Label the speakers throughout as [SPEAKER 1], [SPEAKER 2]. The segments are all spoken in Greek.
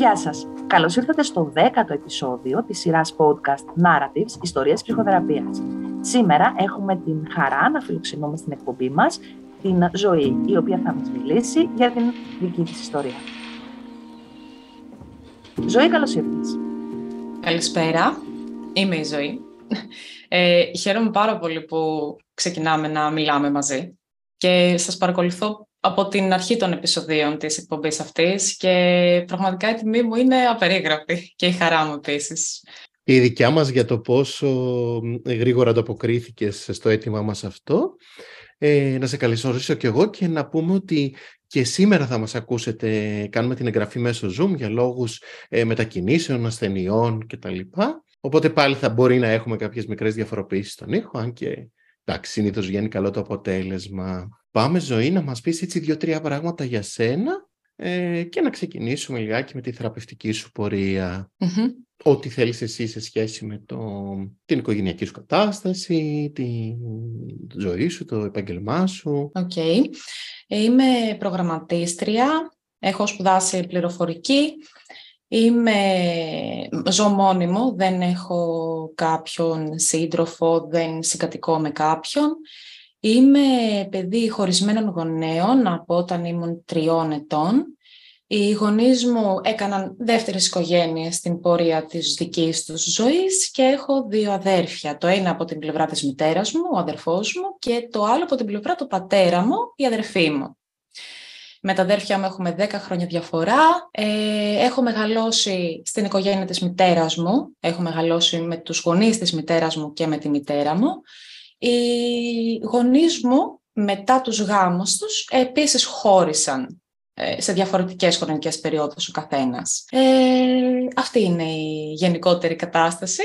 [SPEAKER 1] Γεια σας. Καλώς ήρθατε στο 10ο επεισόδιο της σειράς podcast Narratives Ιστορίες Ψυχοθεραπείας. Σήμερα έχουμε την χαρά να φιλοξενούμε στην εκπομπή μας την Ζωή, η οποία θα μας μιλήσει για την δική της ιστορία. Ζωή, καλώς ήρθες.
[SPEAKER 2] Καλησπέρα. Είμαι η Ζωή. Ε, χαίρομαι πάρα πολύ που ξεκινάμε να μιλάμε μαζί και σας παρακολουθώ από την αρχή των επεισοδίων της εκπομπής αυτής και πραγματικά η τιμή μου είναι απερίγραπτη και η χαρά μου επίσης.
[SPEAKER 3] Η δικιά μας για το πόσο γρήγορα ανταποκρίθηκες στο αίτημά μας αυτό. Ε, να σε καλωσορίσω κι εγώ και να πούμε ότι και σήμερα θα μας ακούσετε, κάνουμε την εγγραφή μέσω Zoom για λόγους ε, μετακινήσεων, ασθενειών κτλ. Οπότε πάλι θα μπορεί να έχουμε κάποιες μικρές διαφοροποιήσεις στον ήχο, αν και εντάξει, συνήθως βγαίνει καλό το αποτέλεσμα. Πάμε ζωή να μας πεις έτσι δύο-τρία πράγματα για σένα ε, και να ξεκινήσουμε λιγάκι με τη θεραπευτική σου πορεια Ό,τι θέλεις εσύ σε σχέση με το, την οικογενειακή σου κατάσταση, τη ζωή σου, το επάγγελμά σου.
[SPEAKER 2] OK. Okay. Είμαι προγραμματίστρια, έχω σπουδάσει πληροφορική, Είμαι, ζω μόνη μου, δεν έχω κάποιον σύντροφο, δεν συγκατοικώ με κάποιον. Είμαι παιδί χωρισμένων γονέων από όταν ήμουν τριών ετών. Οι γονείς μου έκαναν δεύτερες οικογένειες στην πορεία της δικής τους ζωής και έχω δύο αδέρφια. Το ένα από την πλευρά της μητέρας μου, ο αδερφός μου, και το άλλο από την πλευρά του πατέρα μου, η αδερφή μου. Με τα αδέρφια μου έχουμε 10 χρόνια διαφορά. Ε, έχω μεγαλώσει στην οικογένεια της μητέρας μου. Έχω μεγαλώσει με τους γονείς της μητέρας μου και με τη μητέρα μου. Οι γονείς μου μετά τους γάμους τους επίσης χώρισαν ε, σε διαφορετικές χρονικές περιόδους ο καθένας. Ε, αυτή είναι η γενικότερη κατάσταση.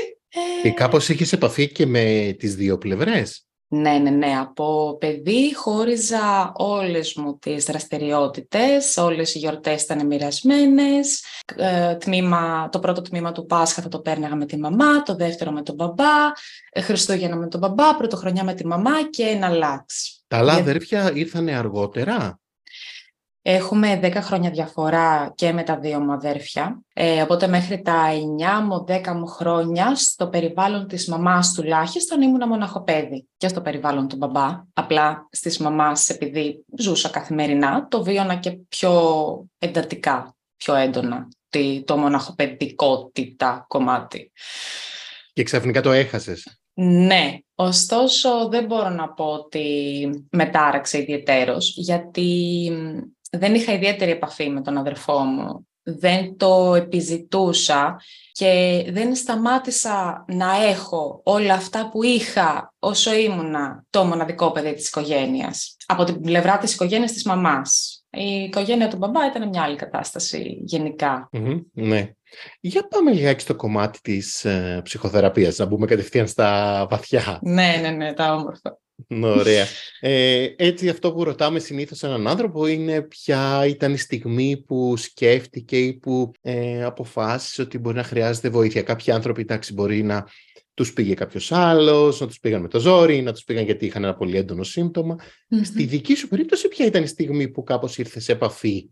[SPEAKER 3] Και κάπως είχες επαφή και με τις δύο πλευρές;
[SPEAKER 2] Ναι, ναι, ναι. Από παιδί χώριζα όλες μου τις δραστηριότητες, όλες οι γιορτές ήταν μοιρασμένες. Ε, το πρώτο τμήμα του Πάσχα θα το πέρναγα με τη μαμά, το δεύτερο με τον μπαμπά, ε, Χριστούγεννα με τον μπαμπά, πρωτοχρονιά με τη μαμά και ένα λάξ.
[SPEAKER 3] Τα άλλα αδέρφια ήρθανε αργότερα;
[SPEAKER 2] Έχουμε 10 χρόνια διαφορά και με τα δύο μου αδέρφια. Ε, οπότε μέχρι τα 9 μου, 10 μου χρόνια στο περιβάλλον της μαμάς τουλάχιστον ήμουν μοναχοπέδι και στο περιβάλλον του μπαμπά. Απλά στις μαμάς επειδή ζούσα καθημερινά το βίωνα και πιο εντατικά, πιο έντονα το μοναχοπαιδικότητα κομμάτι.
[SPEAKER 3] Και ξαφνικά το έχασες.
[SPEAKER 2] Ναι, ωστόσο δεν μπορώ να πω ότι μετάραξε ιδιαιτέρως, γιατί δεν είχα ιδιαίτερη επαφή με τον αδερφό μου. Δεν το επιζητούσα και δεν σταμάτησα να έχω όλα αυτά που είχα όσο ήμουνα το μοναδικό παιδί της οικογένειας. Από την πλευρά της οικογένειας της μαμάς. Η οικογένεια του μπαμπά ήταν μια άλλη κατάσταση
[SPEAKER 3] ναι. Για πάμε λιγάκι στο κομμάτι της ε, ψυχοθεραπείας, να μπούμε κατευθείαν στα βαθιά.
[SPEAKER 2] Ναι, ναι, ναι, τα όμορφα.
[SPEAKER 3] Ωραία. Ε, έτσι αυτό που ρωτάμε συνήθως έναν άνθρωπο είναι ποια ήταν η στιγμή που σκέφτηκε ή που ε, αποφάσισε ότι μπορεί να χρειάζεται βοήθεια. Κάποιοι άνθρωποι εντάξει, μπορεί να τους πήγε κάποιος άλλος, να τους πήγαν με το ζόρι, να τους πήγαν γιατί είχαν ένα πολύ έντονο Στη δική σου περίπτωση ποια ήταν η στιγμή που κάπως ήρθες σε επαφή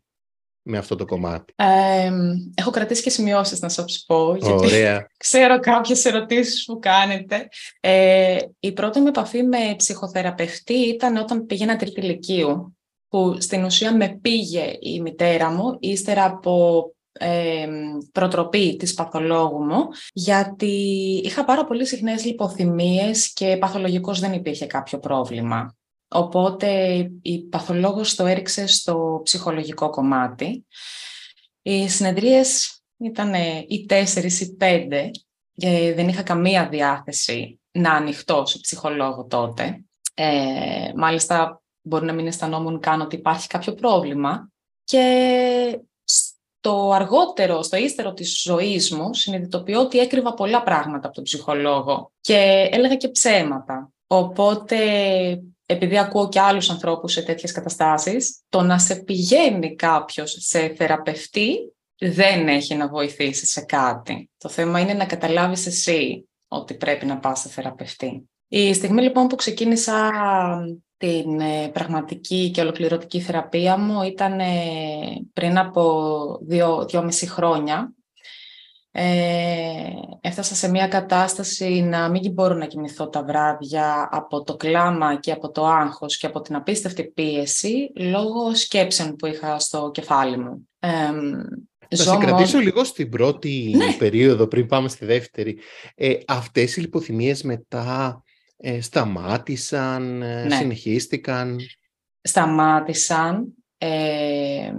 [SPEAKER 3] με αυτό το κομμάτι.
[SPEAKER 2] Ε, έχω κρατήσει και σημειώσεις να σας πω, γιατί
[SPEAKER 3] Ωραία.
[SPEAKER 2] ξέρω κάποιες ερωτήσεις που κάνετε. Ε, η πρώτη μου επαφή με ψυχοθεραπευτή ήταν όταν πήγαινα τρίτη ηλικίου, που στην ουσία με πήγε η μητέρα μου, ύστερα από ε, προτροπή της παθολόγου μου, γιατί είχα πάρα πολύ συχνές λιποθυμίες και παθολογικός δεν υπήρχε κάποιο πρόβλημα. Οπότε η παθολόγος το έριξε στο ψυχολογικό κομμάτι. Οι συνεδρίες ήταν οι τέσσερις ή πέντε και δεν είχα καμία διάθεση να ανοιχτώ σε ψυχολόγο τότε. Ε, μάλιστα μπορεί να μην αισθανόμουν καν ότι υπάρχει κάποιο πρόβλημα και στο αργότερο, στο ύστερο της ζωής μου συνειδητοποιώ ότι έκρυβα πολλά πράγματα από τον ψυχολόγο και έλεγα και ψέματα. Οπότε επειδή ακούω και άλλους ανθρώπους σε τέτοιες καταστάσεις, το να σε πηγαίνει κάποιος σε θεραπευτή δεν έχει να βοηθήσει σε κάτι. Το θέμα είναι να καταλάβεις εσύ ότι πρέπει να πας σε θεραπευτή. Η στιγμή λοιπόν που ξεκίνησα την ε, πραγματική και ολοκληρωτική θεραπεία μου ήταν ε, πριν από δύο, δυόμιση χρόνια. Ε, έφτασα σε μια κατάσταση να μην μπορώ να κοιμηθώ τα βράδια από το κλάμα και από το άγχος και από την απίστευτη πίεση λόγω σκέψεων που είχα στο κεφάλι μου. Ε,
[SPEAKER 3] θα σε κρατήσω λίγο στην πρώτη
[SPEAKER 2] ναι.
[SPEAKER 3] περίοδο πριν πάμε στη δεύτερη. Ε, αυτές οι λιποθυμίες μετά ε, σταμάτησαν, ε,
[SPEAKER 2] Ναι.
[SPEAKER 3] συνεχίστηκαν;
[SPEAKER 2] σταμάτησαν. Ε,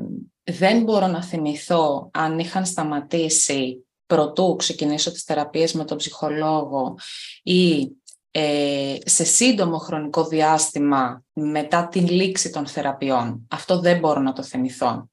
[SPEAKER 2] δεν μπορώ να θυμηθώ αν είχαν σταματήσει προτού ξεκινήσω τις θεραπείες με τον ψυχολόγο ή ε, σε σύντομο χρονικό διάστημα μετά την λήξη των θεραπείων. Αυτό δεν μπορώ να το θυμηθώ.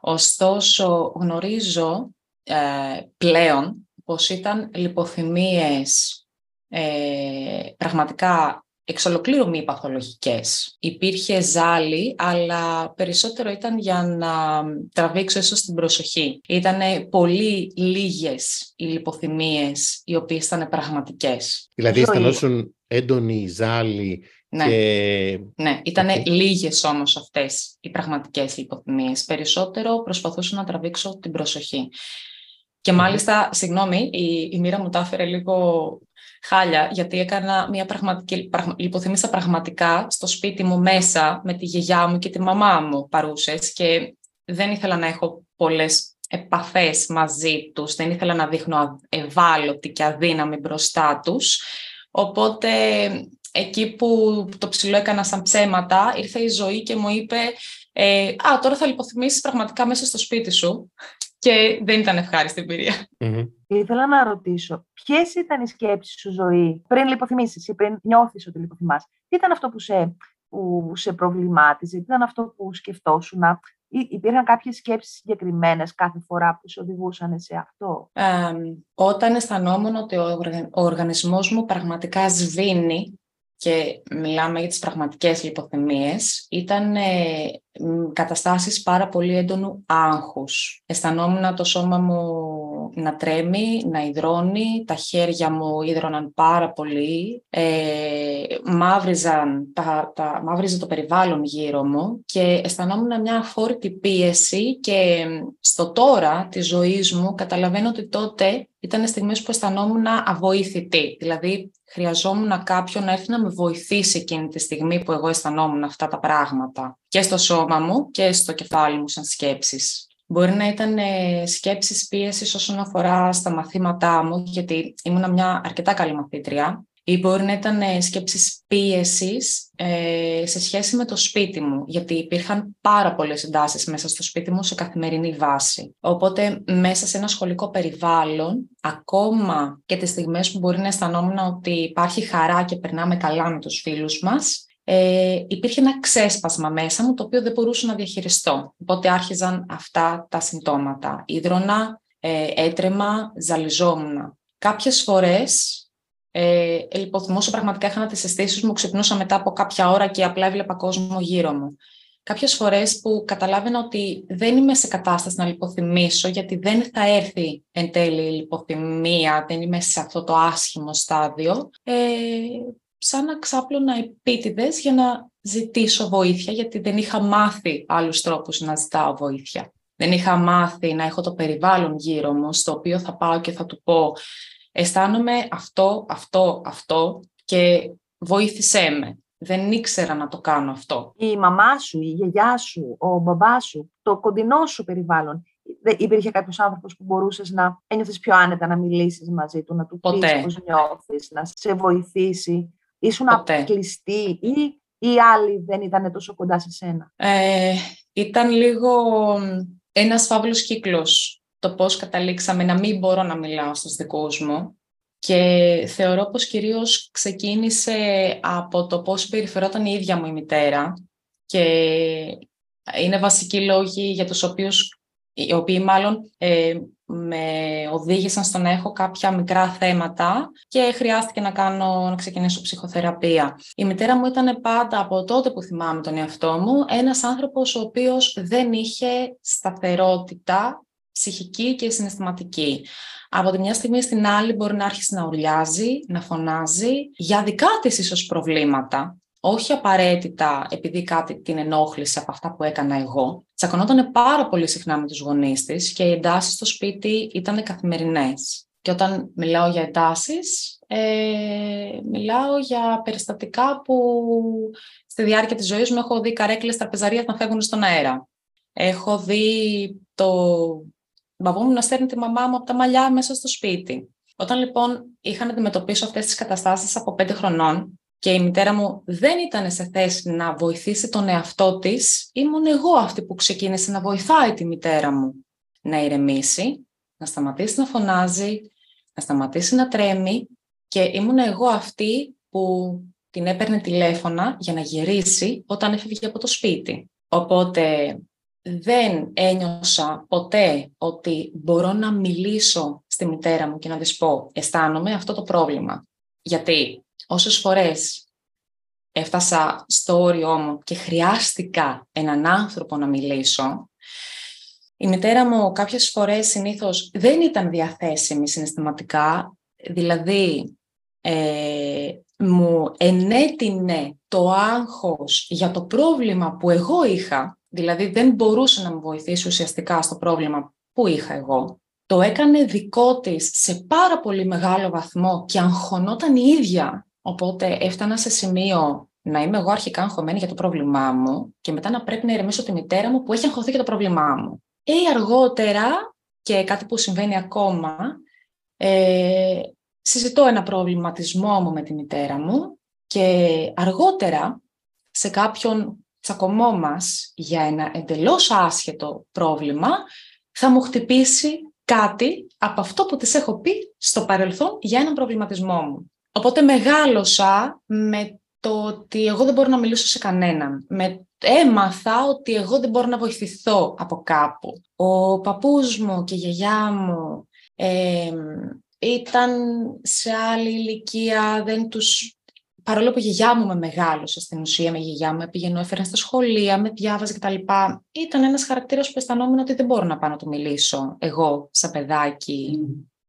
[SPEAKER 2] Ωστόσο, γνωρίζω ε, πλέον πως ήταν λιποθυμίες ε, πραγματικά εξ ολοκλήρου μη παθολογικές. Υπήρχε ζάλη, αλλά περισσότερο ήταν για να τραβήξω ίσως την προσοχή. Ήταν πολύ λίγες οι λιποθυμίες οι οποίες ήταν πραγματικές.
[SPEAKER 3] Δηλαδή
[SPEAKER 1] Ζωή.
[SPEAKER 3] αισθανόσουν έντονη ζάλη
[SPEAKER 2] Ναι.
[SPEAKER 3] και
[SPEAKER 2] Ναι, ήταν
[SPEAKER 3] Οκ.
[SPEAKER 2] λίγες όμως αυτές οι πραγματικές λιποθυμίες. Περισσότερο προσπαθούσα να τραβήξω την προσοχή. Και
[SPEAKER 3] Μμμ.
[SPEAKER 2] μάλιστα, συγγνώμη, η, η μοίρα μου τα έφερε λίγο χάλια, γιατί έκανα μια πραγματική πραγμα- λιποθυμίσα πραγματικά στο σπίτι μου μέσα με τη γιαγιά μου και τη μαμά μου παρούσες και δεν ήθελα να έχω πολλές επαφές μαζί τους, δεν ήθελα να δείχνω α- ευάλωτη και αδύναμη μπροστά τους. Οπότε εκεί που το ψηλό έκανα σαν ψέματα, ήρθε η ζωή και μου είπε ε, «Α, τώρα θα λιποθυμήσεις πραγματικά μέσα στο σπίτι σου». Και δεν ήταν ευχάριστη εμπειρία.
[SPEAKER 3] Μμμ.
[SPEAKER 1] Ήθελα να ρωτήσω, ποιες ήταν οι σκέψεις σου ζωή πριν λιποθυμήσεις ή πριν νιώθεις ότι λιποθυμάς; Τι ήταν αυτό που σε, που σε προβλημάτιζε, τι ήταν αυτό που σκεφτόσουν, ή υπήρχαν κάποιες σκέψεις συγκεκριμένες κάθε φορά που σε οδηγούσαν σε αυτό;
[SPEAKER 2] Ε, όταν αισθανόμουν ότι ο, οργα- ο οργανισμός μου πραγματικά σβήνει και μιλάμε για τις πραγματικές λιποθυμίες, ήταν ε, μ, καταστάσεις πάρα πολύ έντονου άγχους. Αισθανόμουν το σώμα μου να τρέμει, να υδρώνει, τα χέρια μου υδρώναν πάρα πολύ, ε, μαύριζαν, τα, τα, μαύριζε το περιβάλλον γύρω μου και αισθανόμουν μια αφόρητη πίεση και στο τώρα της ζωής μου καταλαβαίνω ότι τότε ήταν στιγμές που αισθανόμουν αβοήθητη. Δηλαδή χρειαζόμουν κάποιον να έρθει να με βοηθήσει εκείνη τη στιγμή που εγώ αισθανόμουν αυτά τα πράγματα και στο σώμα μου και στο κεφάλι μου σαν σκέψεις. Μπορεί να ήταν ε, σκέψεις πίεσης όσον αφορά στα μαθήματά μου, γιατί ήμουν μια αρκετά καλή μαθήτρια, ή μπορεί να ήταν ε, σκέψεις πίεσης ε, σε σχέση με το σπίτι μου, γιατί υπήρχαν πάρα πολλές εντάσεις μέσα στο σπίτι μου σε καθημερινή βάση. Οπότε μέσα σε ένα σχολικό περιβάλλον, ακόμα και τις στιγμές που μπορεί να αισθανόμουν ότι υπάρχει χαρά και περνάμε καλά με τους φίλους μας, ε, υπήρχε ένα ξέσπασμα μέσα μου το οποίο δεν μπορούσα να διαχειριστώ. Οπότε άρχιζαν αυτά τα συμπτώματα. Ήδρωνα, ε, έτρεμα, ζαλιζόμουν. Κάποιες φορές ε, λιποθυμούσα πραγματικά έχανα τις αισθήσεις μου, ξυπνούσα μετά από κάποια ώρα και απλά έβλεπα κόσμο γύρω μου. Κάποιες φορές που καταλάβαινα ότι δεν είμαι σε κατάσταση να λιποθυμήσω γιατί δεν θα έρθει εν τέλει η λιποθυμία, δεν είμαι σε αυτό το άσχημο στάδιο, ε, σαν να ξάπλωνα επίτηδες για να ζητήσω βοήθεια γιατί δεν είχα μάθει άλλους τρόπους να ζητάω βοήθεια. Δεν είχα μάθει να έχω το περιβάλλον γύρω μου στο οποίο θα πάω και θα του πω αισθάνομαι αυτό, αυτό, αυτό και βοήθησέ με. Δεν ήξερα να το κάνω αυτό.
[SPEAKER 1] Η μαμά σου, η γιαγιά σου, ο μπαμπά σου, το κοντινό σου περιβάλλον. Δεν υπήρχε κάποιος άνθρωπος που μπορούσες να ένιωθες πιο άνετα να μιλήσεις μαζί του, να του πεις
[SPEAKER 2] Ποτέ.
[SPEAKER 1] πώς νιώθεις, να σε βοηθήσει; Ήσουν
[SPEAKER 2] Ποτέ.
[SPEAKER 1] κλειστή ή οι άλλοι δεν ήταν τόσο κοντά σε σένα;
[SPEAKER 2] Ε, ήταν λίγο ένας φαύλος κύκλος το πώς καταλήξαμε να μην μπορώ να μιλάω στους δικούς μου και θεωρώ πως κυρίως ξεκίνησε από το πώς περιφερόταν η ίδια μου η μητέρα και είναι βασικοί λόγοι για τους οποίους, οι οποίοι μάλλον ε, με οδήγησαν στο να έχω κάποια μικρά θέματα και χρειάστηκε να, κάνω, να ξεκινήσω ψυχοθεραπεία. Η μητέρα μου ήταν πάντα από τότε που θυμάμαι τον εαυτό μου ένας άνθρωπος ο οποίος δεν είχε σταθερότητα ψυχική και συναισθηματική. Από τη μια στιγμή στην άλλη μπορεί να άρχισε να ουρλιάζει, να φωνάζει για δικά της ίσως προβλήματα, όχι απαραίτητα επειδή κάτι την ενόχλησε από αυτά που έκανα εγώ. Τσακωνόταν πάρα πολύ συχνά με τους γονείς της και οι εντάσεις στο σπίτι ήταν καθημερινές. Και όταν μιλάω για εντάσεις, ε, μιλάω για περιστατικά που στη διάρκεια της ζωής μου έχω δει καρέκλες τραπεζαρίας να φεύγουν στον αέρα. Έχω δει το μπαμπού μου να στέλνει τη μαμά μου από τα μαλλιά μέσα στο σπίτι. Όταν λοιπόν είχα να αντιμετωπίσω αυτές τις καταστάσεις από πέντε χρονών και η μητέρα μου δεν ήταν σε θέση να βοηθήσει τον εαυτό της, ήμουν εγώ αυτή που ξεκίνησε να βοηθάει τη μητέρα μου να ηρεμήσει, να σταματήσει να φωνάζει, να σταματήσει να τρέμει και ήμουν εγώ αυτή που την έπαιρνε τηλέφωνα για να γυρίσει όταν έφευγε από το σπίτι. Οπότε δεν ένιωσα ποτέ ότι μπορώ να μιλήσω στη μητέρα μου και να της πω αισθάνομαι αυτό το πρόβλημα. Γιατί όσες φορές έφτασα στο όριό μου και χρειάστηκα έναν άνθρωπο να μιλήσω, η μητέρα μου κάποιες φορές συνήθως δεν ήταν διαθέσιμη συναισθηματικά, δηλαδή ε, μου ενέτεινε το άγχος για το πρόβλημα που εγώ είχα, δηλαδή δεν μπορούσε να μου βοηθήσει ουσιαστικά στο πρόβλημα που είχα εγώ, το έκανε δικό της σε πάρα πολύ μεγάλο βαθμό και αγχωνόταν η ίδια. Οπότε έφτανα σε σημείο να είμαι εγώ αρχικά αγχωμένη για το πρόβλημά μου και μετά να πρέπει να ηρεμήσω τη μητέρα μου που έχει αγχωθεί για το πρόβλημά μου. Ή αργότερα, και κάτι που συμβαίνει ακόμα, ε, συζητώ ένα προβληματισμό μου με τη μητέρα μου και αργότερα σε κάποιον τσακωμό μας για ένα εντελώς άσχετο πρόβλημα θα μου χτυπήσει κάτι από αυτό που της έχω πει στο παρελθόν για έναν προβληματισμό μου. Οπότε μεγάλωσα με το ότι εγώ δεν μπορώ να μιλήσω σε κανέναν. Με έμαθα ότι εγώ δεν μπορώ να βοηθηθώ από κάπου. Ο παππούς μου και η γιαγιά μου ε, ήταν σε άλλη ηλικία, δεν τους... Παρόλο που η γιαγιά μου με μεγάλωσε στην ουσία, με γιαγιά μου πήγαινε, έφεραν στα σχολεία, με διάβαζε κτλ. Ήταν ένας χαρακτήρας που αισθανόμουν ότι δεν μπορώ να πάω να του μιλήσω εγώ, σαν παιδάκι,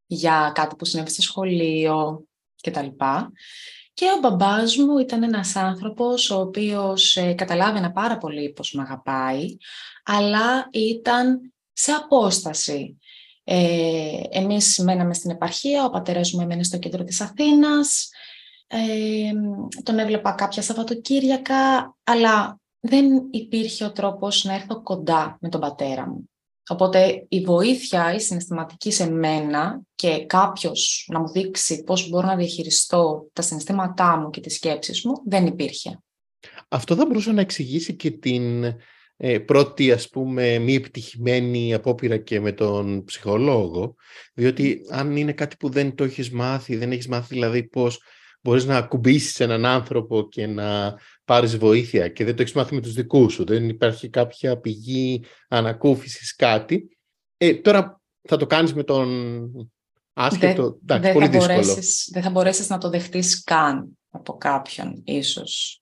[SPEAKER 2] για κάτι που συνέβη στο σχολείο κτλ. Και ο μπαμπάς μου ήταν ένας άνθρωπος ο οποίος ε, καταλάβαινα πάρα πολύ πως με αγαπάει, αλλά ήταν σε απόσταση. Ε, εμείς μέναμε στην επαρχία, ο πατέρας μου έμενε στο κέντρο της Αθήνας, ε, τον έβλεπα κάποια Σαββατοκύριακα, αλλά δεν υπήρχε ο τρόπος να έρθω κοντά με τον πατέρα μου. Οπότε η βοήθεια, η συναισθηματική σε μένα και κάποιος να μου δείξει πώς μπορώ να διαχειριστώ τα συναισθήματά μου και τις σκέψεις μου, δεν υπήρχε.
[SPEAKER 3] Αυτό θα μπορούσε να εξηγήσει και την ε, πρώτη ας πούμε μη επιτυχημένη απόπειρα και με τον ψυχολόγο, διότι αν είναι κάτι που δεν το έχεις μάθει, δεν έχεις μάθει δηλαδή πώς μπορείς να ακουμπήσεις έναν άνθρωπο και να πάρεις βοήθεια και δεν το έχεις μάθει με τους δικούς σου, δεν υπάρχει κάποια πηγή ανακούφισης κάτι, ε, τώρα θα το κάνεις με τον άσχετο,
[SPEAKER 2] δεν, δεν πολύ θα δύσκολο. Μπορέσεις, δεν θα μπορέσεις να το δεχτείς καν από κάποιον, ίσως.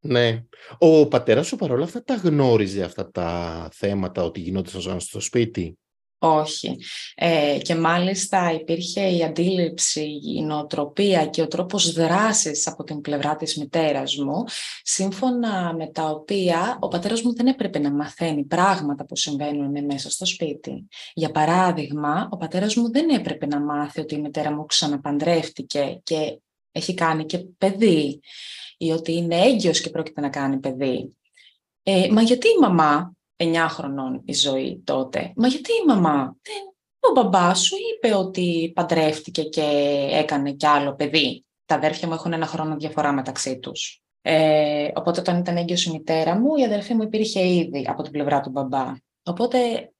[SPEAKER 3] Ναι. Ο πατέρας σου παρόλα αυτά τα γνώριζε αυτά τα θέματα ότι γινόταν στο σπίτι;
[SPEAKER 2] Όχι. Ε, και μάλιστα υπήρχε η αντίληψη, η νοοτροπία και ο τρόπος δράσης από την πλευρά της μητέρας μου, σύμφωνα με τα οποία ο πατέρας μου δεν έπρεπε να μαθαίνει πράγματα που συμβαίνουν μέσα στο σπίτι. Για παράδειγμα, ο πατέρας μου δεν έπρεπε να μάθει ότι η μητέρα μου ξαναπαντρεύτηκε και έχει κάνει και παιδί ή ότι είναι έγκυος και πρόκειται να κάνει παιδί. Ε, μα γιατί η μαμά 9 χρονών η ζωή τότε. Μα γιατί η μαμά, δεν, ο μπαμπάς σου είπε ότι παντρεύτηκε και έκανε κι άλλο παιδί. Τα αδέρφια μου έχουν ένα χρόνο διαφορά μεταξύ τους. Ε, οπότε όταν ήταν έγκυος η μητέρα μου, η αδερφή μου υπήρχε ήδη από την πλευρά του μπαμπά. Οπότε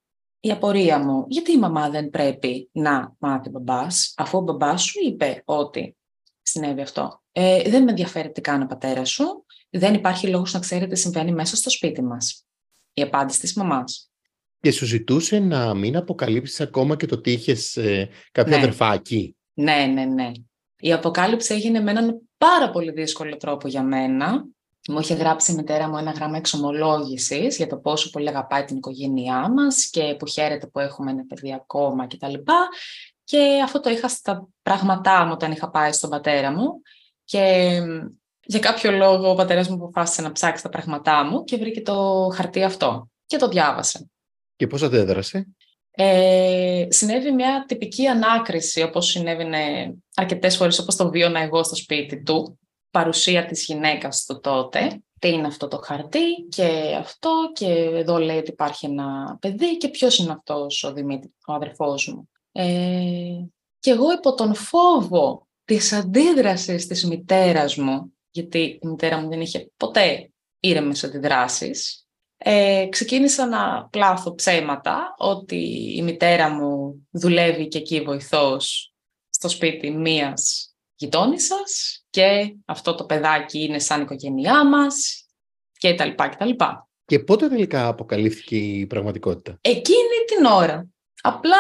[SPEAKER 2] η απορία μου, γιατί η μαμά δεν πρέπει να μάθει μπαμπάς, αφού ο μπαμπάς σου είπε ότι συνέβη αυτό. Ε, δεν με ενδιαφέρει τι κάνει ο πατέρας σου, δεν υπάρχει λόγος να ξέρει τι συμβαίνει μέσα στο σπίτι μας η απάντηση της μαμάς.
[SPEAKER 3] Και σου ζητούσε να μην αποκαλύψεις ακόμα και το ότι είχες ε, κάποιο ναι. αδερφάκι;
[SPEAKER 2] Ναι, ναι, ναι. Η αποκάλυψη έγινε με έναν πάρα πολύ δύσκολο τρόπο για μένα. Μου είχε γράψει η μητέρα μου ένα γράμμα εξομολόγησης για το πόσο πολύ αγαπάει την οικογένειά μας και που χαίρεται που έχουμε ένα παιδί ακόμα κτλ. Και αυτό το είχα στα πράγματά μου όταν είχα πάει στον πατέρα μου. Και Για κάποιο λόγο ο πατέρας μου αποφάσισε να ψάξει τα πράγματά μου και βρήκε το χαρτί αυτό και το διάβασε.
[SPEAKER 3] Και πώς αντέδρασε;
[SPEAKER 2] Ε, συνέβη μια τυπική ανάκριση, όπως συνέβαινε αρκετές φορές, όπως το βίωνα εγώ στο σπίτι του, παρουσία της γυναίκας του τότε. Τι είναι αυτό το χαρτί και αυτό και εδώ λέει ότι υπάρχει ένα παιδί και ποιος είναι αυτός ο Δημήτρης, ο αδερφός μου. Ε, και εγώ υπό τον φόβο της αντίδρασης της μητέρας μου, γιατί η μητέρα μου δεν είχε ποτέ ήρεμες αντιδράσεις, ε, ξεκίνησα να πλάθω ψέματα ότι η μητέρα μου δουλεύει και εκεί βοηθός στο σπίτι μίας γειτόνισσας και αυτό το παιδάκι είναι σαν οικογένειά μας και τα λοιπά και τα λοιπά.
[SPEAKER 3] Και πότε τελικά αποκαλύφθηκε η πραγματικότητα;
[SPEAKER 2] Εκείνη την ώρα. Απλά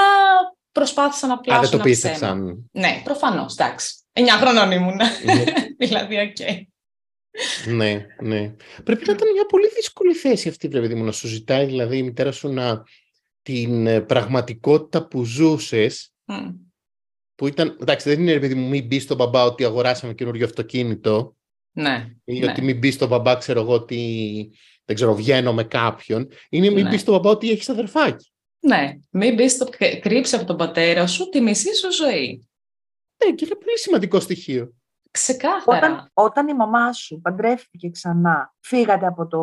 [SPEAKER 2] προσπάθησα να πλάσω
[SPEAKER 3] Α, δεν το
[SPEAKER 2] ένα
[SPEAKER 3] πίστεψαν.
[SPEAKER 2] ψέμα. Ναι, προφανώς, εντάξει. Εννιά χρονών ήμουν.
[SPEAKER 3] Ναι.
[SPEAKER 2] δηλαδή, οκ.
[SPEAKER 3] ναι, ναι. Πρέπει να ήταν μια πολύ δύσκολη θέση αυτή, βέβαια, μου, να σου ζητάει δηλαδή η μητέρα σου να την ε, πραγματικότητα που ζούσες,
[SPEAKER 2] Μμ.
[SPEAKER 3] που ήταν, εντάξει, δεν είναι, ρε παιδί μου, μην πεις στον μπαμπά ότι αγοράσαμε καινούριο αυτοκίνητο,
[SPEAKER 2] Ναι,
[SPEAKER 3] ή
[SPEAKER 2] ναι.
[SPEAKER 3] ότι μην πεις στον μπαμπά, ξέρω εγώ, ότι δεν ξέρω, βγαίνω με κάποιον. Είναι μην
[SPEAKER 2] Ναι.
[SPEAKER 3] μπεις στον μπαμπά ότι έχεις αδερφάκι.
[SPEAKER 2] Ναι, μην μπεις στο... κρύψε από τον πατέρα σου τη μισή σου ζωή.
[SPEAKER 3] Ναι, και είναι πολύ σημαντικό στοιχείο.
[SPEAKER 2] Ξεκάθαρα.
[SPEAKER 1] Όταν, όταν η μαμά σου παντρεύτηκε ξανά, φύγατε από το,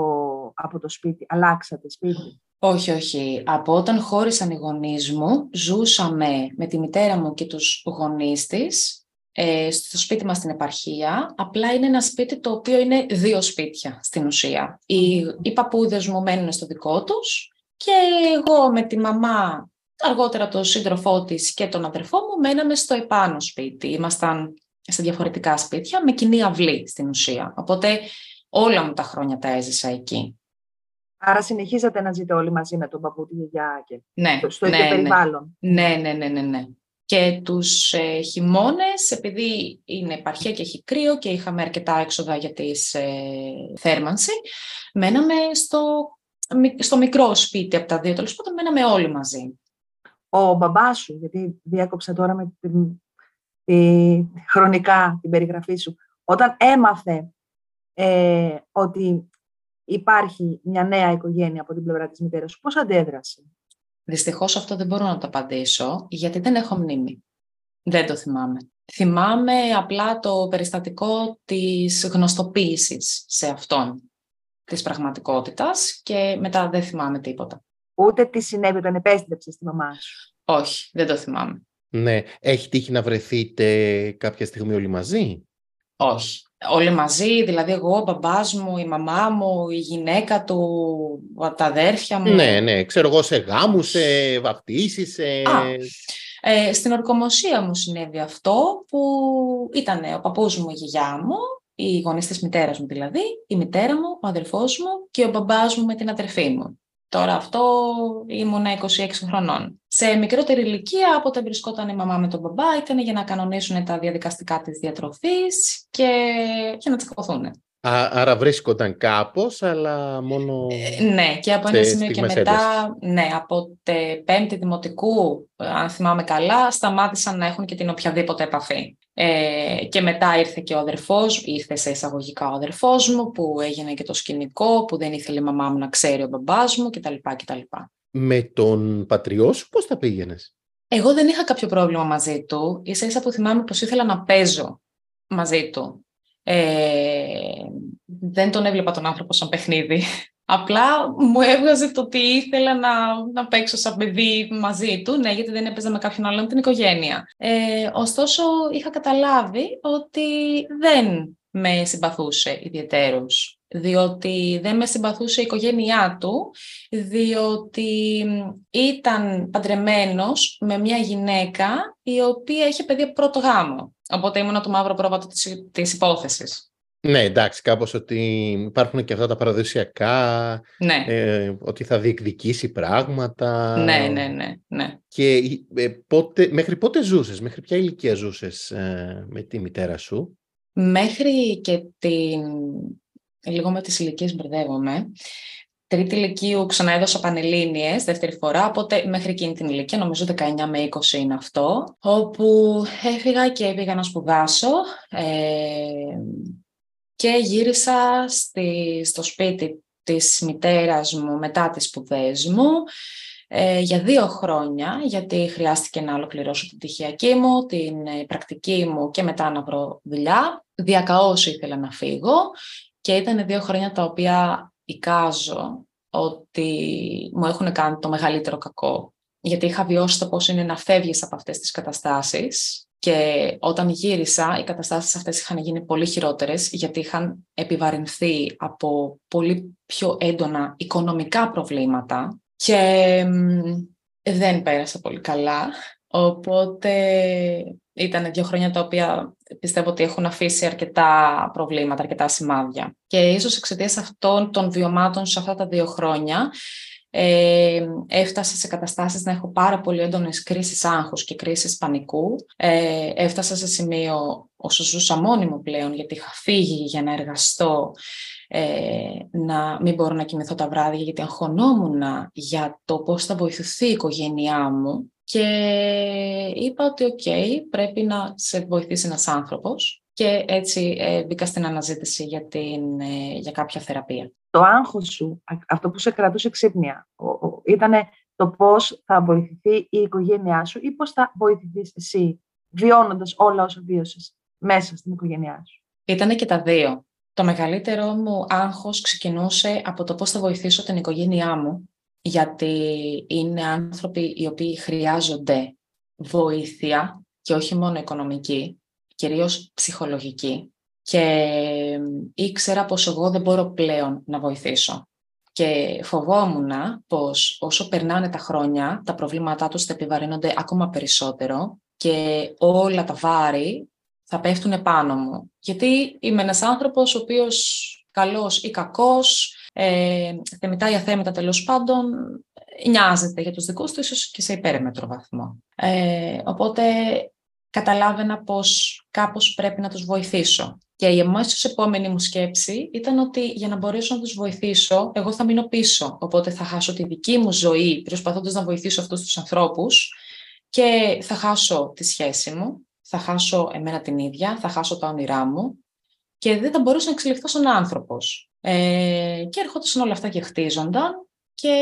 [SPEAKER 1] από το σπίτι, αλλάξατε σπίτι;
[SPEAKER 2] Όχι, όχι. Από όταν χώρισαν οι γονείς μου, ζούσαμε με τη μητέρα μου και τους γονείς της ε, στο σπίτι μας στην επαρχία. Απλά είναι ένα σπίτι το οποίο είναι δύο σπίτια στην ουσία. Οι, οι παππούδες μου μένουν στο δικό τους και εγώ με τη μαμά, αργότερα τον σύντροφό της και τον αδερφό μου, μέναμε στο επάνω σπίτι. Ήμασταν σε διαφορετικά σπίτια με κοινή αυλή στην ουσία. Οπότε όλα μου τα χρόνια τα έζησα εκεί.
[SPEAKER 1] Άρα συνεχίζατε να ζείτε όλοι μαζί με τον παππού, τη γιαγιά και
[SPEAKER 2] Ναι,
[SPEAKER 1] στο- στο
[SPEAKER 2] ναι,
[SPEAKER 1] ίδιο
[SPEAKER 2] ναι.
[SPEAKER 1] περιβάλλον.
[SPEAKER 2] Ναι, ναι, ναι, ναι, ναι. Και τους ε, χειμώνες, επειδή είναι επαρχία και έχει κρύο και είχαμε αρκετά έξοδα για τη ε, θέρμανση, μέναμε στο, μι- στο μικρό σπίτι από τα δύο, τέλος πάντων μέναμε όλοι μαζί.
[SPEAKER 1] Ο μπαμπάς σου, γιατί διάκοψα τώρα με την, τη, χρονικά την περιγραφή σου, όταν έμαθε ε, ότι υπάρχει μια νέα οικογένεια από την πλευρά της μητέρας σου, πώς αντέδρασε;
[SPEAKER 2] Δυστυχώς αυτό δεν μπορώ να το απαντήσω, γιατί δεν έχω μνήμη. Δεν το θυμάμαι. Θυμάμαι απλά το περιστατικό της γνωστοποίησης σε αυτόν της πραγματικότητας και μετά δεν θυμάμαι τίποτα.
[SPEAKER 1] Ούτε τι συνέβη όταν επέστρεψες στη μαμά σου.
[SPEAKER 2] Όχι, δεν το θυμάμαι.
[SPEAKER 3] Ναι. Έχει τύχει να βρεθείτε κάποια στιγμή όλοι μαζί;
[SPEAKER 2] Όχι. Όλοι μαζί, δηλαδή εγώ, ο μπαμπάς μου, η μαμά μου, η γυναίκα του, τα αδέρφια μου.
[SPEAKER 3] Ναι, ναι. Ξέρω εγώ σε γάμους, σε βαπτίσεις, σε...
[SPEAKER 2] Α. Ε, στην ορκομοσία μου συνέβη αυτό που ήταν ο παππούς μου, η γιαγιά μου, οι γονείς της μητέρας μου δηλαδή, η μητέρα μου, ο αδερφός μου και ο μπαμπάς μου με την αδερφή μου. Τώρα αυτό ήμουνα 26 χρονών. Σε μικρότερη ηλικία, από όταν βρισκόταν η μαμά με τον μπαμπά, ήταν για να κανονίσουν τα διαδικαστικά της διατροφής και για να τσακωθούν.
[SPEAKER 3] Α, άρα βρίσκονταν κάπως, αλλά μόνο...
[SPEAKER 2] Ε, ναι, και από ένα
[SPEAKER 3] σε
[SPEAKER 2] σημείο και
[SPEAKER 3] στιγμές
[SPEAKER 2] μετά, ναι, από τε πέμπτη δημοτικού, ε, αν θυμάμαι καλά, σταμάτησαν να έχουν και την οποιαδήποτε επαφή. Ε, και μετά ήρθε και ο αδερφός, ήρθε σε εισαγωγικά ο αδερφός μου, που έγινε και το σκηνικό, που δεν ήθελε η μαμά μου να ξέρει ο μπαμπάς μου κτλ. κτλ.
[SPEAKER 3] Με τον πατριό σου πώς τα πήγαινες;
[SPEAKER 2] Εγώ δεν είχα κάποιο πρόβλημα μαζί του, ίσα ίσα που θυμάμαι πως ήθελα να παίζω μαζί του. Ε, δεν τον έβλεπα τον άνθρωπο σαν παιχνίδι. Απλά μου έβγαζε το ότι ήθελα να, να παίξω σαν παιδί μαζί του, ναι, γιατί δεν έπαιζα με κάποιον άλλον την οικογένεια. Ε, ωστόσο, είχα καταλάβει ότι δεν με συμπαθούσε ιδιαιτέρως, διότι δεν με συμπαθούσε η οικογένειά του, διότι ήταν παντρεμένος με μια γυναίκα η οποία είχε παιδί από πρώτο γάμο. Οπότε ήμουν το μαύρο πρόβατο της, της υπόθεσης.
[SPEAKER 3] Ναι, εντάξει, κάπως ότι υπάρχουν και αυτά τα παραδοσιακά,
[SPEAKER 2] Ναι.
[SPEAKER 3] ε, ότι θα διεκδικήσει πράγματα.
[SPEAKER 2] Ναι, ναι, ναι, ναι.
[SPEAKER 3] Και ε, πότε, μέχρι πότε ζούσες, μέχρι ποια ηλικία ζούσες ε, με τη μητέρα σου;
[SPEAKER 2] Μέχρι και την... Λίγο με τις ηλικίες μπερδεύομαι. Τρίτη ηλικίου ξανά έδωσα πανελλήνιες, δεύτερη φορά, οπότε μέχρι εκείνη την ηλικία, νομίζω 19 με 20 είναι αυτό, όπου έφυγα και πήγα να σπουδάσω. Ε, και γύρισα στη, στο σπίτι της μητέρας μου μετά τις σπουδές μου ε, για δύο χρόνια, γιατί χρειάστηκε να ολοκληρώσω την τυχιακή μου, την ε, πρακτική μου και μετά να βρω δουλειά. Διακαώς ήθελα να φύγω και ήταν δύο χρόνια τα οποία εικάζω ότι μου έχουν κάνει το μεγαλύτερο κακό. Γιατί είχα βιώσει το πώς είναι να φεύγεις από αυτές τις καταστάσεις και όταν γύρισα, οι καταστάσεις αυτές είχαν γίνει πολύ χειρότερες γιατί είχαν επιβαρυνθεί από πολύ πιο έντονα οικονομικά προβλήματα και δεν πέρασα πολύ καλά. Οπότε ήταν δύο χρόνια τα οποία πιστεύω ότι έχουν αφήσει αρκετά προβλήματα, αρκετά σημάδια. Και ίσως εξαιτίας αυτών των βιωμάτων σε αυτά τα δύο χρόνια ε, έφτασα σε καταστάσεις να έχω πάρα πολύ έντονες κρίσεις άγχους και κρίσεις πανικού. Ε, έφτασα σε σημείο όσο ζούσα μόνιμο πλέον γιατί είχα φύγει για να εργαστώ ε, να μην μπορώ να κοιμηθώ τα βράδια γιατί αγχωνόμουν για το πώς θα βοηθηθεί η οικογένειά μου και είπα ότι οκ, πρέπει να σε βοηθήσει ένας άνθρωπος και έτσι ε, μπήκα στην αναζήτηση για, την, ε, για κάποια θεραπεία.
[SPEAKER 1] Το άγχος σου, αυτό που σε κρατούσε ξύπνια, ήταν το πώς θα βοηθηθεί η οικογένειά σου ή πώς θα βοηθηθείς εσύ βιώνοντας όλα όσα βίωσες μέσα στην οικογένειά σου.
[SPEAKER 2] Ήτανε και τα δύο. Το μεγαλύτερο μου άγχος ξεκινούσε από το πώς θα βοηθήσω την οικογένειά μου, γιατί είναι άνθρωποι οι οποίοι χρειάζονται βοήθεια και όχι μόνο οικονομική, κυρίως ψυχολογική. Και ήξερα πως εγώ δεν μπορώ πλέον να βοηθήσω. Και φοβόμουν πως όσο περνάνε τα χρόνια, τα προβλήματά τους θα επιβαρύνονται ακόμα περισσότερο και όλα τα βάρη θα πέφτουν πάνω μου. Γιατί είμαι ένας άνθρωπος ο οποίος καλός ή κακός, ε, θεμητά ή αθέμητα τέλος πάντων, νοιάζεται για τους δικούς του, ίσως και σε υπέρμετρο βαθμό. Ε, οπότε καταλάβαινα πως κάπως πρέπει να τους βοηθήσω. Και η αμέσως επόμενη μου σκέψη ήταν ότι για να μπορέσω να τους βοηθήσω, εγώ θα μείνω πίσω. Οπότε θα χάσω τη δική μου ζωή προσπαθώντας να βοηθήσω αυτούς τους ανθρώπους και θα χάσω τη σχέση μου θα χάσω εμένα την ίδια, θα χάσω τα όνειρά μου και δεν θα μπορούσα να εξελιχθώ σαν άνθρωπος. Ε, και έρχονταν όλα αυτά και χτίζονταν και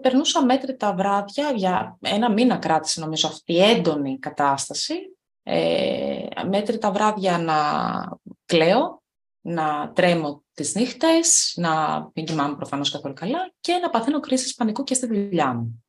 [SPEAKER 2] περνούσα μέτρητα βράδια, για ένα μήνα κράτησε νομίζω αυτή η έντονη κατάσταση, ε, μέτρητα βράδια να κλαίω, να τρέμω τις νύχτες, να μην κοιμάμαι προφανώς καθόλου καλά και να παθαίνω κρίσεις πανικού και στη δουλειά μου.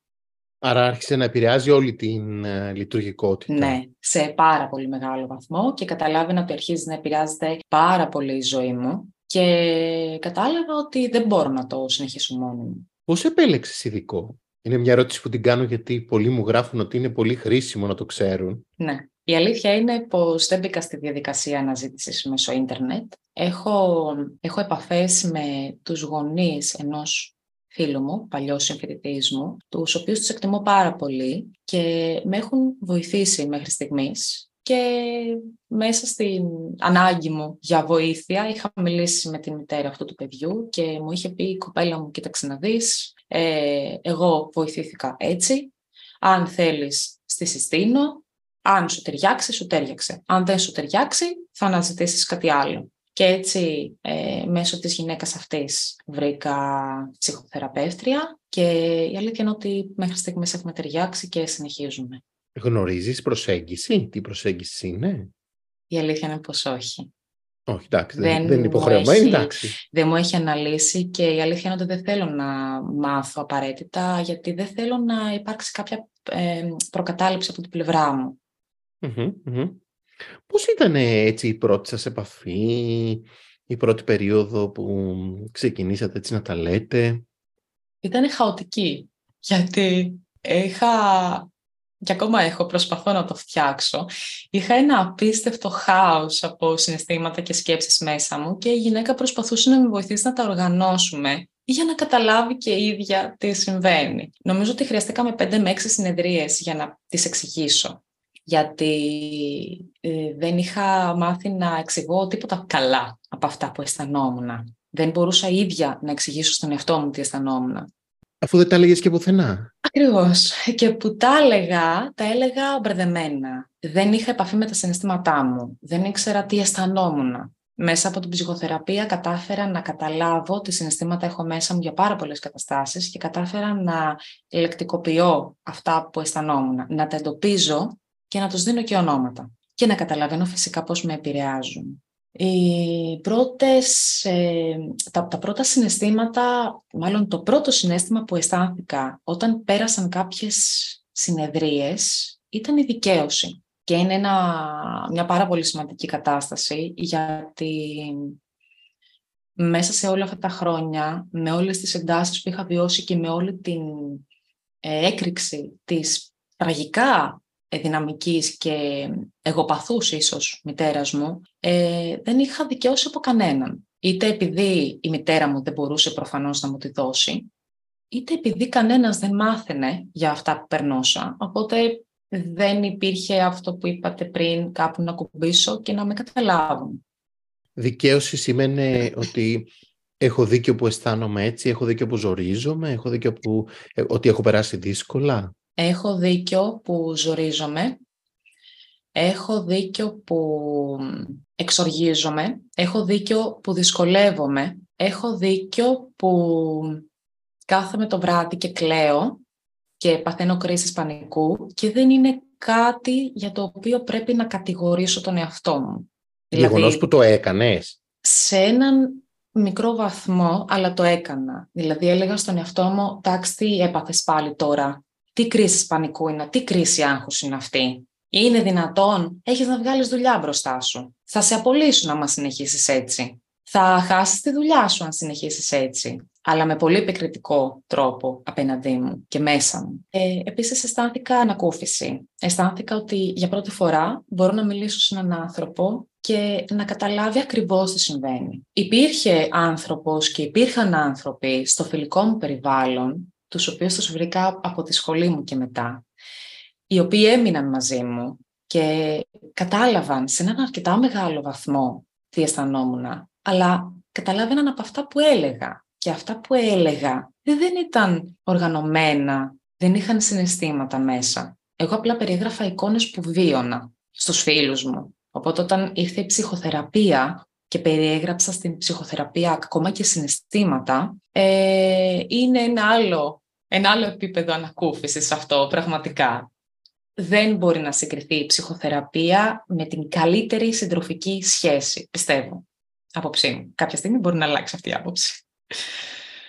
[SPEAKER 3] Άρα άρχισε να επηρεάζει όλη την uh, λειτουργικότητα.
[SPEAKER 2] Ναι, σε πάρα πολύ μεγάλο βαθμό και καταλάβαινα ότι αρχίζει να επηρεάζεται πάρα πολύ η ζωή μου και κατάλαβα ότι δεν μπορώ να το συνεχίσω μόνο μου.
[SPEAKER 3] Πώς επέλεξες ειδικό; Είναι μια ερώτηση που την κάνω γιατί πολλοί μου γράφουν ότι είναι πολύ χρήσιμο να το ξέρουν.
[SPEAKER 2] Ναι. Η αλήθεια είναι πως δεν μπήκα στη διαδικασία αναζήτησης μέσω ίντερνετ. Έχω, έχω επαφές με τους γονείς ενός φίλου μου, παλιός συμφιλητή μου, τους οποίους τους εκτιμώ πάρα πολύ και με έχουν βοηθήσει μέχρι στιγμής. Και μέσα στην ανάγκη μου για βοήθεια είχα μιλήσει με την μητέρα αυτού του παιδιού και μου είχε πει η κοπέλα μου κοίταξε να δεις, ε, εγώ βοηθήθηκα έτσι, αν θέλεις στη συστήνω, αν σου ταιριάξει, σου ταιριάξε. Αν δεν σου ταιριάξει, θα αναζητήσεις κάτι άλλο. Και έτσι ε, μέσω της γυναίκας αυτής βρήκα ψυχοθεραπεύτρια και η αλήθεια είναι ότι μέχρι στιγμής έχουμε ταιριάξει και συνεχίζουμε.
[SPEAKER 3] Γνωρίζεις προσέγγιση, τι προσέγγιση είναι;
[SPEAKER 2] Η αλήθεια είναι πως όχι.
[SPEAKER 3] Όχι, εντάξει, δεν, δεν είναι υποχρεωμένη, εντάξει.
[SPEAKER 2] Δεν μου έχει αναλύσει και η αλήθεια είναι ότι δεν θέλω να μάθω απαραίτητα γιατί δεν θέλω να υπάρξει κάποια ε, προκατάληψη από την πλευρά μου.
[SPEAKER 3] Πώς ήταν έτσι η πρώτη σας επαφή, η πρώτη περίοδο που ξεκινήσατε έτσι να τα λέτε;
[SPEAKER 2] Ήταν χαοτική, γιατί είχα, και ακόμα έχω, προσπαθώ να το φτιάξω, είχα ένα απίστευτο χάος από συναισθήματα και σκέψεις μέσα μου και η γυναίκα προσπαθούσε να με βοηθήσει να τα οργανώσουμε για να καταλάβει και η ίδια τι συμβαίνει. Νομίζω ότι χρειαστήκαμε πέντε με έξι συνεδρίες για να τις εξηγήσω γιατί ε, δεν είχα μάθει να εξηγώ τίποτα καλά από αυτά που αισθανόμουν. Δεν μπορούσα ίδια να εξηγήσω στον εαυτό μου τι αισθανόμουν.
[SPEAKER 3] Αφού δεν τα έλεγες και πουθενά.
[SPEAKER 2] Ακριβώς. Και που τα έλεγα, τα έλεγα μπερδεμένα. Δεν είχα επαφή με τα συναισθήματά μου. Δεν ήξερα τι αισθανόμουν. μέσα από την ψυχοθεραπεία κατάφερα να καταλάβω τι συναισθήματα έχω μέσα μου για πάρα πολλές καταστάσεις και κατάφερα να ελεκτικοποιώ αυτά που αισθανόμουν, να τα εντοπίζω και να τους δίνω και ονόματα και να καταλαβαίνω φυσικά πώς με επηρεάζουν. Οι πρώτες, ε, τα, τα πρώτα συναισθήματα, μάλλον το πρώτο συνέστημα που αισθάνθηκα όταν πέρασαν κάποιες συνεδρίες ήταν η δικαίωση. Και είναι ένα, μια πάρα πολύ σημαντική κατάσταση γιατί μέσα σε όλα αυτά τα χρόνια, με όλες τις εντάσεις που είχα βιώσει και με όλη την ε, έκρηξη της τραγικά δυναμικής και εγωπαθούς ίσως μητέρας μου, ε, δεν είχα δικαιώσει από κανέναν. Είτε επειδή η μητέρα μου δεν μπορούσε προφανώς να μου τη δώσει, είτε επειδή κανένας δεν μάθαινε για αυτά που περνώσα, οπότε δεν υπήρχε αυτό που είπατε πριν κάπου να κουμπίσω και να με καταλάβουν.
[SPEAKER 3] Δικαίωση σημαίνει ότι έχω δίκιο που αισθάνομαι έτσι, έχω δίκιο που ζορίζομαι, έχω δίκιο που, ε, ότι έχω περάσει δύσκολα;
[SPEAKER 2] Έχω δίκιο που ζορίζομαι, έχω δίκιο που εξοργίζομαι, έχω δίκιο που δυσκολεύομαι, έχω δίκιο που κάθομαι το βράδυ και κλαίω και παθαίνω κρίσεις πανικού και δεν είναι κάτι για το οποίο πρέπει να κατηγορήσω τον εαυτό μου.
[SPEAKER 3] Δηλαδή, που το έκανες.
[SPEAKER 2] Σε έναν μικρό βαθμό, αλλά το έκανα. Δηλαδή έλεγα στον εαυτό μου, τάξη τι έπαθες πάλι τώρα, τι κρίση πανικού είναι, τι κρίση άγχους είναι αυτή; Είναι δυνατόν, έχεις να βγάλεις δουλειά μπροστά σου. Θα σε απολύσουν άμα συνεχίσεις έτσι. Θα χάσεις τη δουλειά σου αν συνεχίσεις έτσι αλλά με πολύ επικριτικό τρόπο απέναντί μου και μέσα μου. Ε, επίσης αισθάνθηκα ανακούφιση. Αισθάνθηκα ότι για πρώτη φορά μπορώ να μιλήσω σε έναν άνθρωπο και να καταλάβει ακριβώς τι συμβαίνει. Υπήρχε άνθρωπος και υπήρχαν άνθρωποι στο φιλικό μου περιβάλλον, τους οποίους τους βρήκα από τη σχολή μου και μετά, οι οποίοι έμειναν μαζί μου και κατάλαβαν σε έναν αρκετά μεγάλο βαθμό τι αισθανόμουν, αλλά καταλάβαιναν από αυτά που έλεγα και αυτά που έλεγα δεν ήταν οργανωμένα, δεν είχαν συναισθήματα μέσα. Εγώ απλά περιέγραφα εικόνες που βίωνα στους φίλους μου. Οπότε όταν ήρθε η ψυχοθεραπεία και περιέγραψα στην ψυχοθεραπεία ακόμα και συναισθήματα, ε, είναι ένα άλλο, ένα άλλο επίπεδο ανακούφισης αυτό πραγματικά. Δεν μπορεί να συγκριθεί η ψυχοθεραπεία με την καλύτερη συντροφική σχέση, πιστεύω. Απόψη μου. Κάποια στιγμή μπορεί να αλλάξει αυτή η άποψη.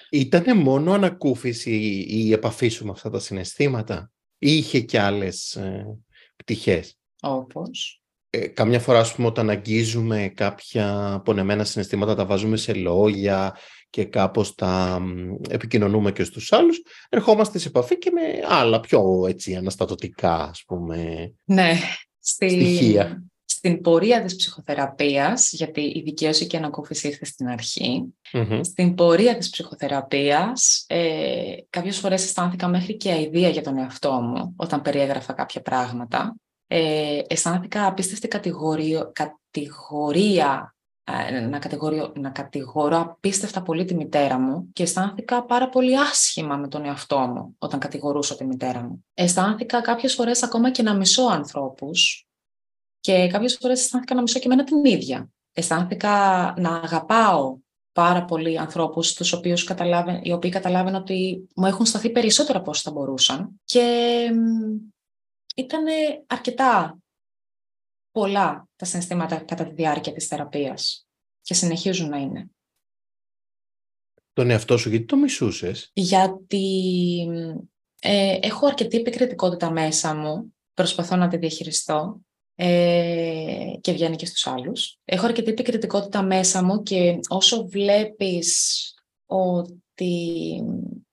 [SPEAKER 3] Ήτανε μόνο ανακούφιση η επαφή σου με αυτά τα συναισθήματα ή είχε και άλλες ε, πτυχές;
[SPEAKER 2] Όπως.
[SPEAKER 3] Ε, καμιά φορά, ας πούμε, όταν αγγίζουμε κάποια πονεμένα συναισθήματα, τα βάζουμε σε λόγια και κάπως τα επικοινωνούμε και στους άλλους, ερχόμαστε σε επαφή και με άλλα πιο έτσι αναστατωτικά, ας πούμε,
[SPEAKER 2] ναι,
[SPEAKER 3] στοιχεία.
[SPEAKER 2] στην πορεία της ψυχοθεραπείας, γιατί η δικαίωση και η ανακούφιση ήρθε στην αρχη στην πορεία της ψυχοθεραπείας ε, κάποιες φορές αισθάνθηκα μέχρι και αηδία για τον εαυτό μου όταν περιέγραφα κάποια πράγματα. Ε, αισθάνθηκα απίστευτη κατηγορία, κατηγορία ε, να, κατηγορώ, να κατηγορώ απίστευτα πολύ τη μητέρα μου και αισθάνθηκα πάρα πολύ άσχημα με τον εαυτό μου όταν κατηγορούσα τη μητέρα μου. Αισθάνθηκα κάποιες φορές ακόμα και να μισώ ανθρώπους και κάποιες φορές αισθάνθηκα να μισώ και εμένα την ίδια. Αισθάνθηκα να αγαπάω πάρα πολλοί ανθρώπους τους οποίους καταλάβαι, οι οποίοι καταλάβαιναν ότι μου έχουν σταθεί περισσότερο από όσο θα μπορούσαν. Και ήταν αρκετά πολλά τα συναισθήματα κατά τη διάρκεια της θεραπείας και συνεχίζουν να είναι.
[SPEAKER 3] Τον εαυτό σου γιατί το μισούσες;
[SPEAKER 2] Γιατί ε, έχω αρκετή επικριτικότητα μέσα μου, προσπαθώ να τη διαχειριστώ ε, και βγαίνει και στους άλλους. Έχω αρκετή επικριτικότητα μέσα μου και όσο βλέπεις ότι ε,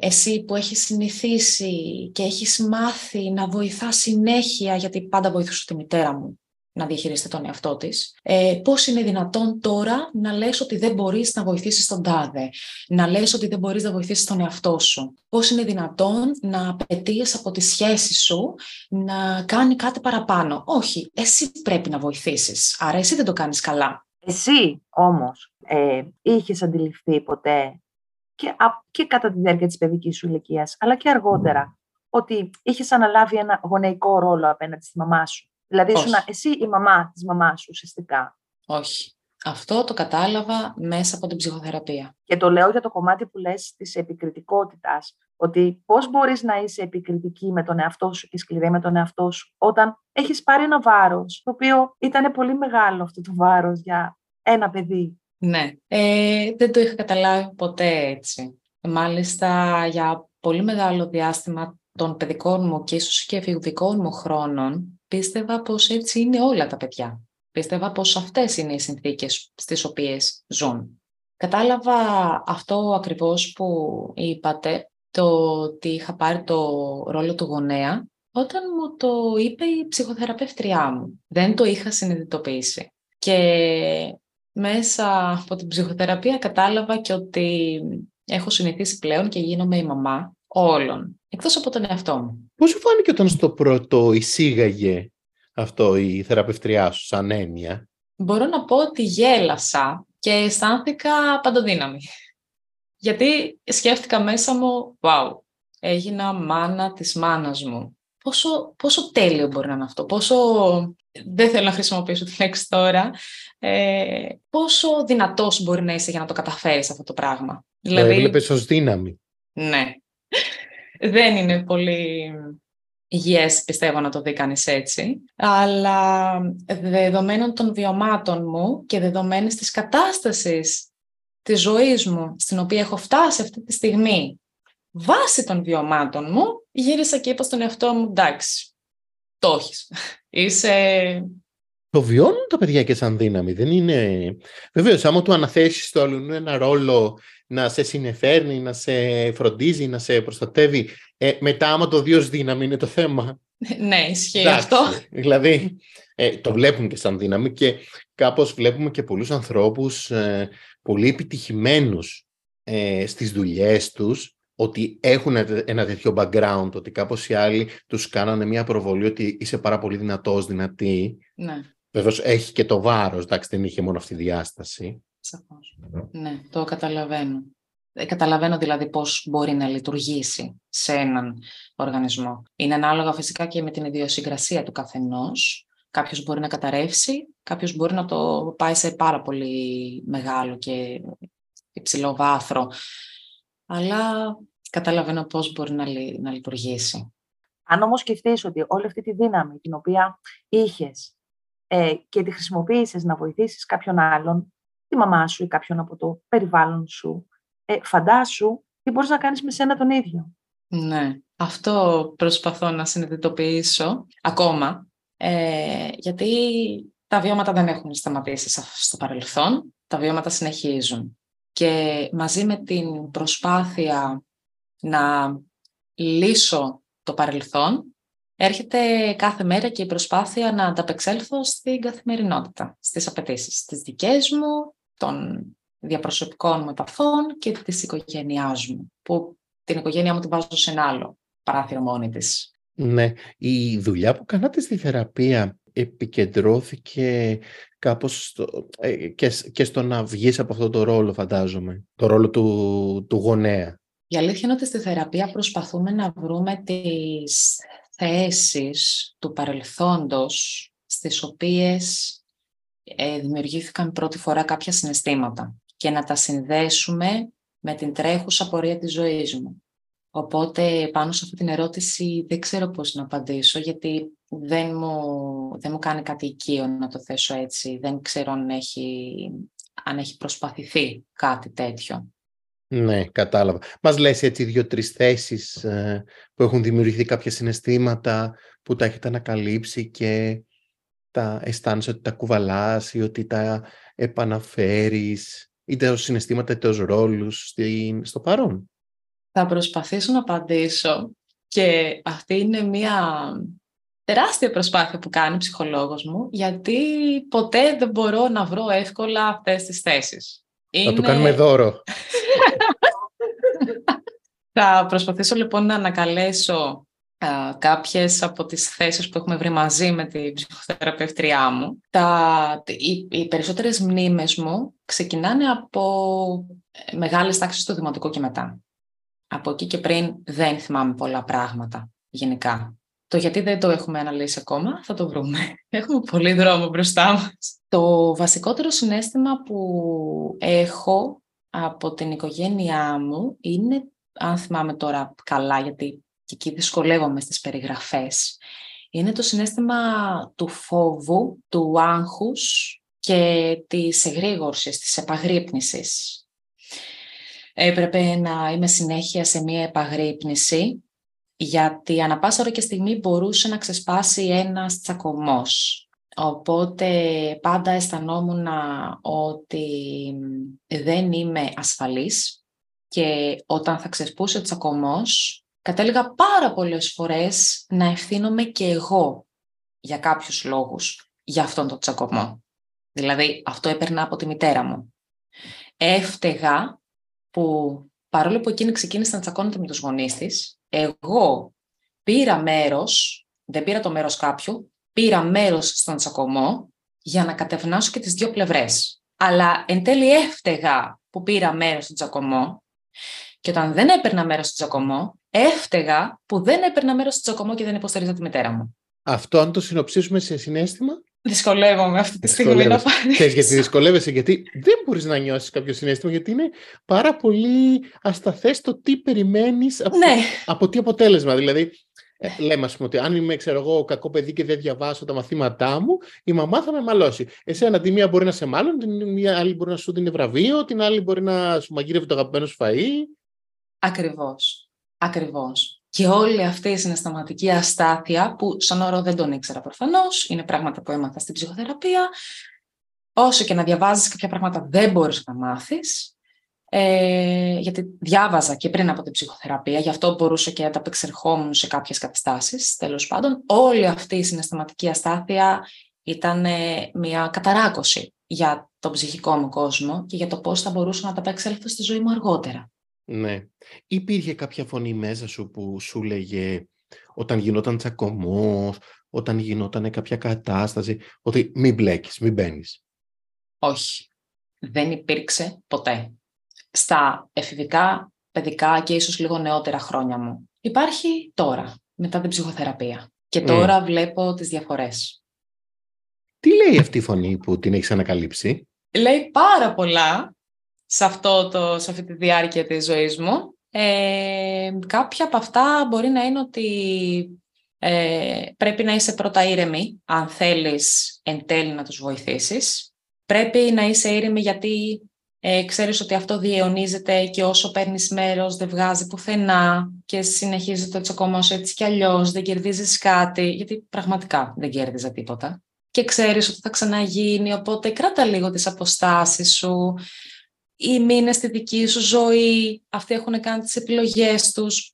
[SPEAKER 2] εσύ που έχεις συνηθίσει και έχεις μάθει να βοηθάς συνέχεια, γιατί πάντα βοηθούσα τη μητέρα μου να διαχειριστεί τον εαυτό της. Ε, πώς είναι δυνατόν τώρα να λες ότι δεν μπορείς να βοηθήσεις τον τάδε, να λες ότι δεν μπορείς να βοηθήσεις τον εαυτό σου. Πώς είναι δυνατόν να απαιτείς από τη σχέση σου να κάνει κάτι παραπάνω; Όχι, εσύ πρέπει να βοηθήσεις, άρα εσύ δεν το κάνεις καλά.
[SPEAKER 1] Εσύ όμως ε, είχες αντιληφθεί ποτέ και, και κατά τη διάρκεια της παιδικής σου ηλικίας, αλλά και αργότερα, ότι είχες αναλάβει ένα γονεϊκό ρόλο απέναντι στη μαμά σου Δηλαδή, ήσουν εσύ η μαμά της μαμάς σου ουσιαστικά.
[SPEAKER 2] Όχι. Αυτό το κατάλαβα μέσα από την ψυχοθεραπεία.
[SPEAKER 1] Και το λέω για το κομμάτι που λες της επικριτικότητας, ότι πώς μπορείς να είσαι επικριτική με τον εαυτό σου και σκληρή με τον εαυτό σου, όταν έχεις πάρει ένα βάρος, το οποίο ήταν πολύ μεγάλο αυτό το βάρος για ένα παιδί.
[SPEAKER 2] Ναι, ε, δεν το είχα καταλάβει ποτέ έτσι. Μάλιστα, για πολύ μεγάλο διάστημα των παιδικών μου και ίσως και εφηβικών μου χρόνων, πίστευα πως έτσι είναι όλα τα παιδιά. Πίστευα πως αυτές είναι οι συνθήκες στις οποίες ζουν. Κατάλαβα αυτό ακριβώς που είπατε, το ότι είχα πάρει το ρόλο του γονέα, όταν μου το είπε η ψυχοθεραπεύτριά μου. Δεν το είχα συνειδητοποιήσει. Και μέσα από την ψυχοθεραπεία κατάλαβα και ότι έχω συνηθίσει πλέον και γίνομαι η μαμά όλων, εκτός από τον εαυτό μου.
[SPEAKER 3] Πώς σου φάνηκε όταν στο πρώτο εισήγαγε αυτό η θεραπευτριά σου σαν έννοια;
[SPEAKER 2] Μπορώ να πω ότι γέλασα και αισθάνθηκα παντοδύναμη. Γιατί σκέφτηκα μέσα μου, wow, έγινα μάνα της μάνας μου. Πόσο, πόσο τέλειο μπορεί να είναι αυτό, πόσο, δεν θέλω να χρησιμοποιήσω τη λέξη τώρα, ε, πόσο δυνατός μπορεί να είσαι για να το καταφέρεις αυτό το πράγμα;
[SPEAKER 3] Το δηλαδή, έβλεπες ως δύναμη.
[SPEAKER 2] Ναι. δεν είναι πολύ υγιές πιστεύω να το δει κανείς έτσι, αλλά δεδομένων των βιωμάτων μου και δεδομένης της κατάστασης της ζωής μου στην οποία έχω φτάσει αυτή τη στιγμή βάσει των βιωμάτων μου, γύρισα και είπα στον εαυτό μου εντάξει, το έχεις. Είσαι...
[SPEAKER 3] Το βιώνουν τα παιδιά και σαν δύναμη, δεν είναι... Βεβαίως, άμα του αναθέσεις το άλλο ένα ρόλο να σε συνεφέρνει, να σε φροντίζει, να σε προστατεύει. Ε, μετά, άμα το δύο δύναμη είναι το θέμα.
[SPEAKER 2] Ναι, ισχύει αυτό.
[SPEAKER 3] Δηλαδή, ε, το βλέπουν και σαν δύναμη και κάπως βλέπουμε και πολλούς ανθρώπους ε, πολύ επιτυχημένους ε, στις δουλειές τους, ότι έχουν ένα τέτοιο background, ότι κάπως οι άλλοι τους κάνανε μια προβολή ότι είσαι πάρα πολύ δυνατός, δυνατή.
[SPEAKER 2] Ναι.
[SPEAKER 3] Βεβαίως έχει και το βάρος, εντάξει δεν είχε μόνο αυτή τη διάσταση.
[SPEAKER 2] Σαφώς. Ναι, το καταλαβαίνω. Ε, καταλαβαίνω δηλαδή πώς μπορεί να λειτουργήσει σε έναν οργανισμό. Είναι ανάλογα φυσικά και με την ιδιοσυγκρασία του καθενός. Κάποιος μπορεί να καταρρεύσει, κάποιος μπορεί να το πάει σε πάρα πολύ μεγάλο και υψηλό βάθρο. Αλλά καταλαβαίνω πώς μπορεί να, να λειτουργήσει.
[SPEAKER 1] Αν όμως σκεφτείς ότι όλη αυτή τη δύναμη την οποία είχες ε, και τη χρησιμοποίησες να βοηθήσεις κάποιον άλλον, τη μαμά σου ή κάποιον από το περιβάλλον σου. Ε, φαντάσου τι μπορείς να κάνεις με σένα τον ίδιο.
[SPEAKER 2] Ναι, αυτό προσπαθώ να συνειδητοποιήσω ακόμα, ε, γιατί τα βιώματα δεν έχουν σταματήσει στο παρελθόν, τα βιώματα συνεχίζουν. Και μαζί με την προσπάθεια να λύσω το παρελθόν, έρχεται κάθε μέρα και η προσπάθεια να ανταπεξέλθω στην καθημερινότητα, στις απαιτήσεις τις δικές μου, των διαπροσωπικών μου επαφών και της οικογένειάς μου, που την οικογένειά μου την βάζω σε ένα άλλο παράθυρο μόνη της.
[SPEAKER 3] Ναι, η δουλειά που κάνατε στη θεραπεία επικεντρώθηκε κάπως στο, ε, και, και στο να βγεις από αυτό το ρόλο, φαντάζομαι, το ρόλο του, του γονέα.
[SPEAKER 2] Η αλήθεια είναι ότι στη θεραπεία προσπαθούμε να βρούμε τις θέσεις του παρελθόντος στις οποίες ε, δημιουργήθηκαν πρώτη φορά κάποια συναισθήματα και να τα συνδέσουμε με την τρέχουσα πορεία της ζωής μου. Οπότε πάνω σε αυτή την ερώτηση δεν ξέρω πώς να απαντήσω γιατί δεν μου, δεν μου κάνει κάτι οικείο να το θέσω έτσι. Δεν ξέρω αν έχει, αν έχει προσπαθηθεί κάτι τέτοιο.
[SPEAKER 3] Ναι, κατάλαβα. Μας λες έτσι δύο-τρεις θέσεις ε, που έχουν δημιουργηθεί κάποια συναισθήματα που τα έχετε ανακαλύψει και τα αισθάνεσαι ότι τα κουβαλάς ή ότι τα επαναφέρεις είτε ως συναισθήματα είτε ως ρόλους στο παρόν;
[SPEAKER 2] Θα προσπαθήσω να απαντήσω και αυτή είναι μια τεράστια προσπάθεια που κάνει ο ψυχολόγος μου γιατί ποτέ δεν μπορώ να βρω εύκολα αυτές τις θέσεις.
[SPEAKER 3] Θα του κάνουμε δώρο.
[SPEAKER 2] Θα προσπαθήσω λοιπόν να ανακαλέσω α, κάποιες από τις θέσεις που έχουμε βρει μαζί με την ψυχοθεραπευτριά μου. Τα, οι, οι περισσότερες μνήμες μου ξεκινάνε από ε, μεγάλες τάξεις του δημοτικού και μετά. Από εκεί και πριν δεν θυμάμαι πολλά πράγματα γενικά. Το γιατί δεν το έχουμε αναλύσει ακόμα, θα το βρούμε. Έχουμε πολύ δρόμο μπροστά μας. Το βασικότερο συνέστημα που έχω από την οικογένειά μου είναι, αν θυμάμαι τώρα καλά, γιατί και εκεί δυσκολεύομαι στις περιγραφές, είναι το συνέστημα του φόβου, του άγχους και της εγρήγορσης, της επαγρύπνησης. Έπρεπε να είμαι συνέχεια σε μία επαγρύπνηση, γιατί ανα πάσα ώρα και στιγμή μπορούσε να ξεσπάσει ένας τσακωμός. Οπότε πάντα αισθανόμουν ότι δεν είμαι ασφαλής και όταν θα ξεσπούσε ο τσακωμός, κατέληγα πάρα πολλές φορές να ευθύνομαι και εγώ για κάποιους λόγους για αυτόν τον τσακωμό. Δηλαδή, αυτό έπαιρνα από τη μητέρα μου. Έφταιγα που παρόλο που εκείνη ξεκίνησε να τσακώνεται με τους γονείς της, εγώ πήρα μέρος, δεν πήρα το μέρος κάποιου, πήρα μέρος στον τσακωμό για να κατευνάσω και τις δύο πλευρές. Αλλά εν τέλει έφταιγα που πήρα μέρος στον τσακωμό και όταν δεν έπαιρνα μέρος στον τσακωμό, έφταιγα που δεν έπαιρνα μέρος στον τσακωμό και δεν υποστηρίζα τη μητέρα μου.
[SPEAKER 3] Αυτό αν το συνοψίσουμε σε συνέστημα,
[SPEAKER 2] Δυσκολεύομαι αυτή τη στιγμή να πάρεις.
[SPEAKER 3] Ξέρεις γιατί δυσκολεύεσαι, γιατί δεν μπορείς να νιώσεις κάποιο συνέστημα, γιατί είναι πάρα πολύ ασταθές το τι περιμένεις από,
[SPEAKER 2] Ναι.
[SPEAKER 3] από τι αποτέλεσμα. Δηλαδή, ε, λέμε ας πούμε ότι αν είμαι ξέρω εγώ, κακό παιδί και δεν διαβάσω τα μαθήματά μου, η μαμά θα με μαλώσει. Εσένα τη μία μπορεί να σε μάλλον, την μία άλλη μπορεί να σου δίνει βραβείο, την άλλη μπορεί να σου μαγείρευε το αγαπημένο σου φαΐ.
[SPEAKER 2] Ακριβώς. Ακριβώς. Και όλη αυτή η συναισθηματική αστάθεια που σαν όρο δεν τον ήξερα προφανώς, είναι πράγματα που έμαθα στην ψυχοθεραπεία. Όσο και να διαβάζεις κάποια πράγματα δεν μπορείς να μάθεις. Ε, γιατί διάβαζα και πριν από την ψυχοθεραπεία, γι' αυτό μπορούσα και να τα απεξερχόμουν σε κάποιες καταστάσεις. Τέλος πάντων, όλη αυτή η συναισθηματική αστάθεια ήταν ε, μια καταράκωση για τον ψυχικό μου κόσμο και για το πώς θα μπορούσα να τα απεξέλθω στη ζωή μου αργότερα.
[SPEAKER 3] Ναι. Υπήρχε κάποια φωνή μέσα σου που σου λέγε όταν γινόταν τσακωμός, όταν γινόταν κάποια κατάσταση, ότι μην μπλέκεις, μην μπαίνεις.
[SPEAKER 2] Όχι. Δεν υπήρξε ποτέ. Στα εφηβικά, παιδικά και ίσως λίγο νεότερα χρόνια μου. Υπάρχει τώρα, μετά την ψυχοθεραπεία. Και τώρα βλέπω τις διαφορές.
[SPEAKER 3] Τι λέει αυτή η φωνή που την έχεις ανακαλύψει;
[SPEAKER 2] Λέει πάρα πολλά σε, αυτό το, σε αυτή τη διάρκεια της ζωής μου. Ε, κάποια από αυτά μπορεί να είναι ότι ε, πρέπει να είσαι πρώτα ήρεμη, αν θέλεις εν τέλει να τους βοηθήσεις. Πρέπει να είσαι ήρεμη γιατί ε, ξέρεις ότι αυτό διαιωνίζεται και όσο παίρνεις μέρος δεν βγάζει πουθενά και συνεχίζει το τσακωμός έτσι κι αλλιώς, δεν κερδίζεις κάτι, γιατί πραγματικά δεν κέρδιζα τίποτα. Και ξέρεις ότι θα ξαναγίνει, οπότε κράτα λίγο τις αποστάσεις σου, ή μείνε στη δική σου ζωή, αυτοί έχουν κάνει τις επιλογές τους,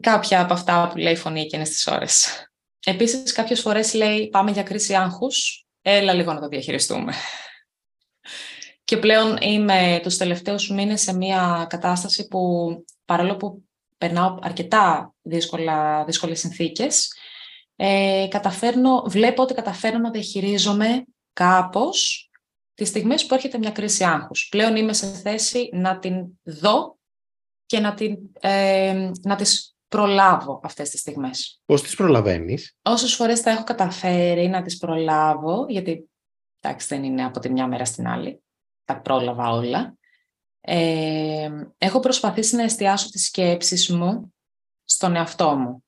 [SPEAKER 2] κάποια από αυτά που λέει η φωνή εκείνες τις ώρες. Επίσης, κάποιες φορές λέει πάμε για κρίση άγχους, έλα λίγο να το διαχειριστούμε. Και πλέον είμαι τους τελευταίους μήνες σε μια κατάσταση που παρόλο που περνάω αρκετά δύσκολα, δύσκολες συνθήκες, ε, καταφέρνω, βλέπω ότι καταφέρνω να διαχειρίζομαι κάπως τις στιγμές που έρχεται μια κρίση άγχους. Πλέον είμαι σε θέση να την δω και να, την, ε, να τις προλάβω αυτές τις στιγμές.
[SPEAKER 3] Πώς τις προλαβαίνεις;
[SPEAKER 2] Όσες φορές θα έχω καταφέρει να τις προλάβω, γιατί εντάξει δεν είναι από τη μια μέρα στην άλλη, τα πρόλαβα όλα, ε, έχω προσπαθήσει να εστιάσω τις σκέψεις μου στον εαυτό μου.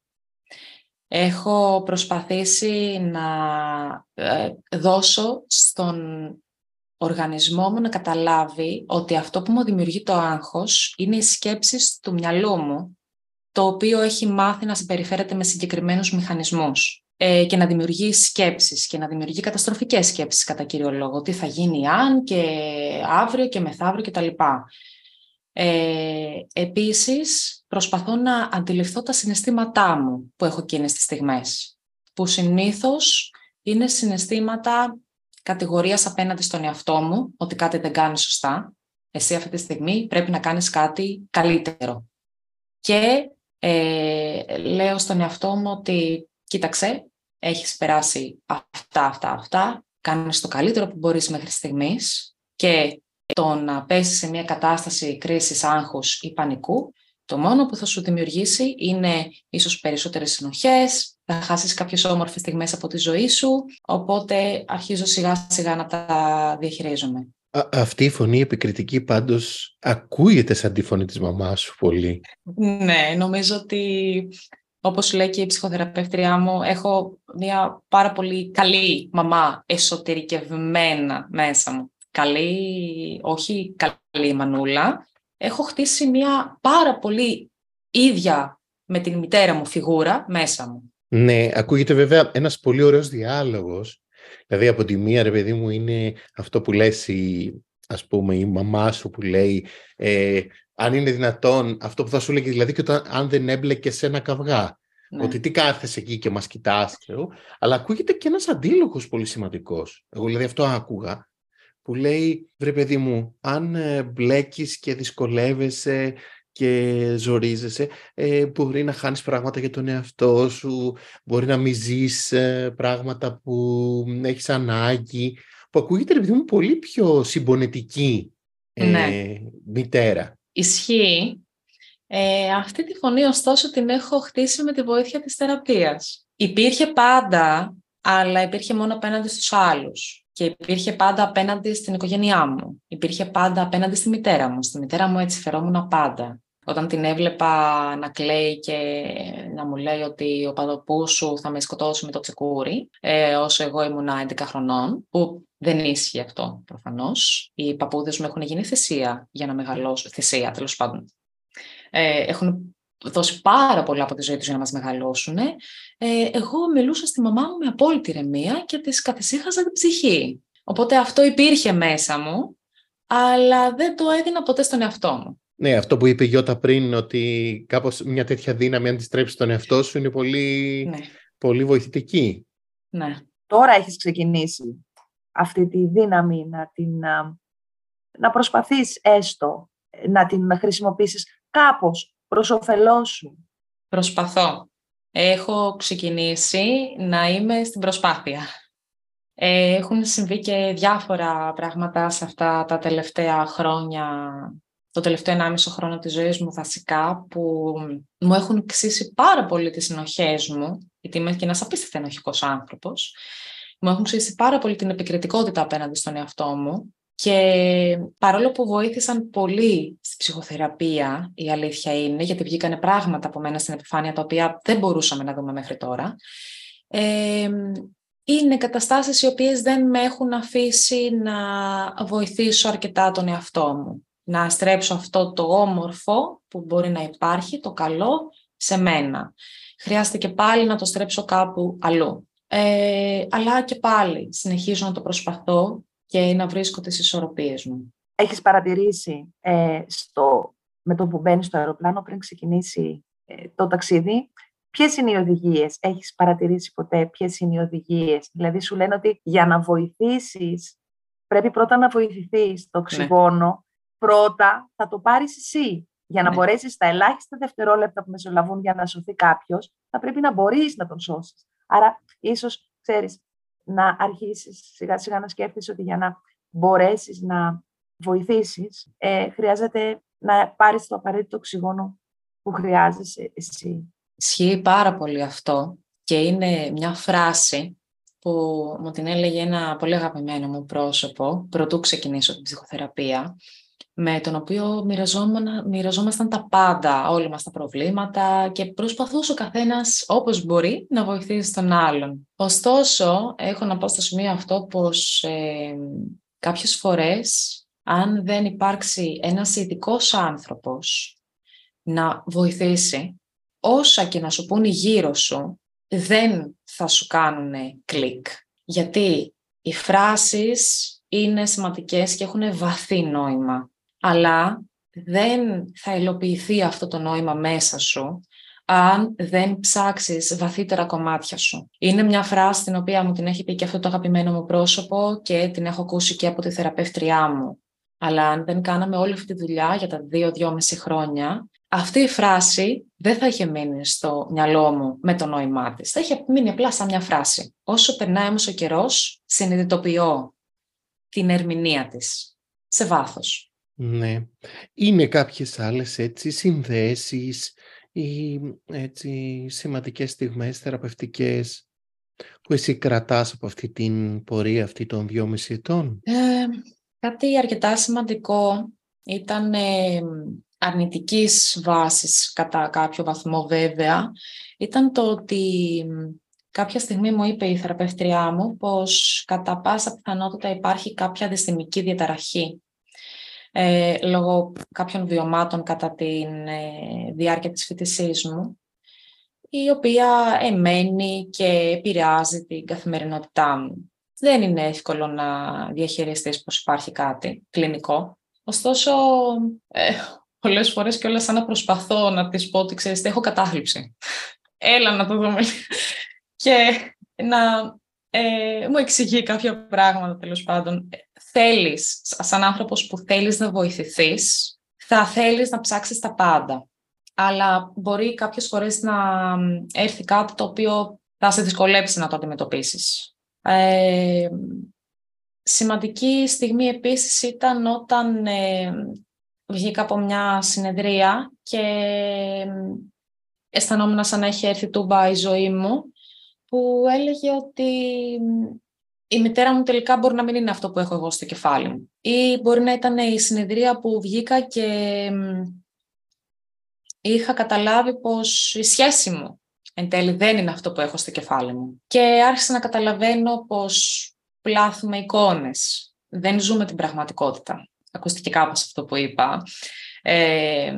[SPEAKER 2] Έχω προσπαθήσει να ε, δώσω στον οργανισμό μου να καταλάβει ότι αυτό που μου δημιουργεί το άγχος είναι οι σκέψεις του μυαλού μου, το οποίο έχει μάθει να συμπεριφέρεται με συγκεκριμένους μηχανισμούς ε, και να δημιουργεί σκέψεις και να δημιουργεί καταστροφικές σκέψεις κατά κύριο λόγο. Τι θα γίνει αν και αύριο και μεθαύριο κτλ. Ε, επίσης, προσπαθώ να αντιληφθώ τα συναισθήματά μου που έχω εκείνες τις στιγμές, που συνήθως είναι συναισθήματα κατηγορίας απέναντι στον εαυτό μου, ότι κάτι δεν κάνει σωστά. Εσύ αυτή τη στιγμή πρέπει να κάνεις κάτι καλύτερο. Και ε, λέω στον εαυτό μου ότι κοίταξε, έχεις περάσει αυτά, αυτά, αυτά, κάνεις το καλύτερο που μπορείς μέχρι στιγμής και το να πέσεις σε μια κατάσταση κρίσης, άγχους ή πανικού, το μόνο που θα σου δημιουργήσει είναι ίσως περισσότερες συνοχές, θα χάσεις κάποιες όμορφες στιγμές από τη ζωή σου, οπότε αρχίζω σιγά σιγά να τα διαχειρίζομαι.
[SPEAKER 3] αυτή η φωνή επικριτική πάντως ακούγεται σαν τη φωνή της μαμάς σου πολύ.
[SPEAKER 2] Ναι, νομίζω ότι όπως λέει και η ψυχοθεραπεύτριά μου, έχω μια πάρα πολύ καλή μαμά εσωτερικευμένα μέσα μου. Καλή, όχι καλή μανούλα. Έχω χτίσει μια πάρα πολύ ίδια με την μητέρα μου φιγούρα μέσα μου.
[SPEAKER 3] Ναι, ακούγεται βέβαια ένας πολύ ωραίος διάλογος. Δηλαδή από τη μία, ρε παιδί μου, είναι αυτό που λες η, ας πούμε, η μαμά σου που λέει ε, αν είναι δυνατόν, αυτό που θα σου λέγει, δηλαδή και όταν, αν δεν έμπλεκε σε ένα καυγά. Ναι. Ότι τι κάθεσαι εκεί και μας κοιτάς, Αλλά ακούγεται και ένας αντίλογος πολύ σημαντικός. Εγώ δηλαδή αυτό άκουγα, που λέει, βρε παιδί μου, αν ε, μπλέκεις και δυσκολεύεσαι και ζορίζεσαι, ε, μπορεί να χάνεις πράγματα για τον εαυτό σου, μπορεί να μην ζεις ε, πράγματα που έχεις ανάγκη, που ακούγεται, ρε μου, πολύ πιο συμπονετική ε, ναι. μητέρα.
[SPEAKER 2] Ισχύει. Ε, αυτή τη φωνή, ωστόσο, την έχω χτίσει με τη βοήθεια της θεραπείας. Υπήρχε πάντα, αλλά υπήρχε μόνο απέναντι στους άλλους. Και υπήρχε πάντα απέναντι στην οικογένειά μου. Υπήρχε πάντα απέναντι στη μητέρα μου. Στη μητέρα μου έτσι φερόμουν πάντα. Όταν την έβλεπα να κλαίει και να μου λέει ότι ο παδοπούς σου θα με σκοτώσει με το τσεκούρι, ε, όσο εγώ ήμουν 11 χρονών, που δεν ίσχυε αυτό προφανώς. Οι παππούδες μου έχουν γίνει θυσία για να μεγαλώσω, θυσία τέλος πάντων. Ε, έχουν δώσει πάρα πολλά από τη ζωή τους για να μας μεγαλώσουν. Ε, εγώ μιλούσα στη μαμά μου με απόλυτη ηρεμία και της καθησύχαζα την ψυχή. Οπότε αυτό υπήρχε μέσα μου, αλλά δεν το έδινα ποτέ στον εαυτό μου.
[SPEAKER 3] Ναι, αυτό που είπε η Γιώτα πριν, ότι κάπως μια τέτοια δύναμη αν της στρέψει τον εαυτό σου είναι πολύ, ναι. πολύ βοηθητική.
[SPEAKER 2] Ναι.
[SPEAKER 1] Τώρα έχεις ξεκινήσει αυτή τη δύναμη να την να προσπαθείς έστω να την χρησιμοποιήσεις κάπως προς όφελός σου.
[SPEAKER 2] Προσπαθώ. Έχω ξεκινήσει να είμαι στην προσπάθεια. Ε, έχουν συμβεί και διάφορα πράγματα σε αυτά τα τελευταία χρόνια το τελευταίο 1,5 χρόνο της ζωής μου βασικά που μου έχουν ξύσει πάρα πολύ τις συνοχές μου, γιατί είμαι και ένας απίστευτα ενοχικός άνθρωπος, μου έχουν ξύσει πάρα πολύ την επικριτικότητα απέναντι στον εαυτό μου και παρόλο που βοήθησαν πολύ στη ψυχοθεραπεία, η αλήθεια είναι, γιατί βγήκανε πράγματα από μένα στην επιφάνεια τα οποία δεν μπορούσαμε να δούμε μέχρι τώρα, ε, είναι καταστάσεις οι οποίες δεν με έχουν αφήσει να βοηθήσω αρκετά τον εαυτό μου να στρέψω αυτό το όμορφο που μπορεί να υπάρχει, το καλό, σε μένα. Χρειάζεται και πάλι να το στρέψω κάπου αλλού. Ε, αλλά και πάλι συνεχίζω να το προσπαθώ και να βρίσκω τις ισορροπίες μου.
[SPEAKER 1] Έχεις παρατηρήσει ε, στο, με το που μπαίνεις στο αεροπλάνο πριν ξεκινήσει ε, το ταξίδι, Ποιες είναι οι οδηγίες, έχεις παρατηρήσει ποτέ ποιες είναι οι οδηγίες; Δηλαδή, σου λένε ότι για να βοηθήσεις, πρέπει πρώτα να βοηθηθείς το ναι. οξυγόνο πρώτα θα το πάρεις εσύ. Για να ναι. μπορέσεις τα ελάχιστα δευτερόλεπτα που μεσολαβούν για να σωθεί κάποιος, θα πρέπει να μπορείς να τον σώσεις. Άρα, ίσως ξέρεις, να αρχίσεις σιγά σιγά να σκέφτεσαι ότι για να μπορέσεις να βοηθήσεις, ε, χρειάζεται να πάρεις το απαραίτητο οξυγόνο που χρειάζεσαι εσύ.
[SPEAKER 2] Ισχύει πάρα πολύ αυτό και είναι μια φράση που μου την έλεγε ένα πολύ αγαπημένο μου πρόσωπο πρωτού ξεκινήσω την ψυχοθεραπεία με τον οποίο μοιραζόμασταν τα πάντα, όλα μας τα προβλήματα και προσπαθούσε ο καθένας όπως μπορεί να βοηθήσει τον άλλον. Ωστόσο, έχω να πω στο σημείο αυτό πως ε, κάποιες φορές αν δεν υπάρξει ένας ειδικός άνθρωπος να βοηθήσει, όσα και να σου πούνε γύρω σου, δεν θα σου κάνουν κλικ. Γιατί οι φράσεις είναι σημαντικές και έχουν βαθύ νόημα αλλά δεν θα υλοποιηθεί αυτό το νόημα μέσα σου αν δεν ψάξεις βαθύτερα κομμάτια σου. Είναι μια φράση την οποία μου την έχει πει και αυτό το αγαπημένο μου πρόσωπο και την έχω ακούσει και από τη θεραπεύτριά μου. Αλλά αν δεν κάναμε όλη αυτή τη δουλειά για τα δύο-δυόμιση χρόνια, αυτή η φράση δεν θα είχε μείνει στο μυαλό μου με το νόημά της. Θα είχε μείνει απλά σαν μια φράση. Όσο περνάει όμως ο καιρός, συνειδητοποιώ την ερμηνεία της σε βάθος.
[SPEAKER 3] Ναι. Είναι κάποιες άλλες έτσι συνδέσεις ή έτσι σημαντικές στιγμές θεραπευτικές που εσύ κρατάς από αυτή την πορεία αυτή των δυόμιση ετών;
[SPEAKER 2] Ε, κάτι αρκετά σημαντικό ήταν ε, αρνητικής βάσης κατά κάποιο βαθμό βέβαια. Ήταν το ότι κάποια στιγμή μου είπε η θεραπεύτριά μου πως κατά πάσα πιθανότητα υπάρχει κάποια δυστημική διαταραχή ε, λόγω κάποιων βιωμάτων κατά τη ε, διάρκεια της φοιτησής μου η οποία εμένει και επηρεάζει την καθημερινότητά μου. Δεν είναι εύκολο να διαχειριστείς πως υπάρχει κάτι κλινικό. Ωστόσο, ε, πολλές φορές και όλα σαν να προσπαθώ να της πω ότι ξέρεις, έχω κατάθλιψη. Έλα να το δούμε. και να ε, μου εξηγεί κάποια πράγματα τέλος πάντων. Θέλεις, σαν άνθρωπος που θέλεις να βοηθηθείς, θα θέλεις να ψάξεις τα πάντα αλλά μπορεί κάποιες φορές να έρθει κάτι το οποίο θα σε δυσκολέψει να το αντιμετωπίσεις. Ε, σημαντική στιγμή επίσης ήταν όταν ε, βγήκα από μια συνεδρία και αισθανόμουν σαν να έχει έρθει τούμπα η ζωή μου που έλεγε ότι η μητέρα μου τελικά μπορεί να μην είναι αυτό που έχω εγώ στο κεφάλι μου. Ή μπορεί να ήταν η συνεδρία που βγήκα και είχα καταλάβει πως η σχέση μου εν τέλει δεν είναι αυτό που έχω στο κεφάλι μου. Και άρχισα να καταλαβαίνω πως πλάθουμε εικόνες. Δεν ζούμε την πραγματικότητα. Ακούστηκε κάπως αυτό που είπα. Ε,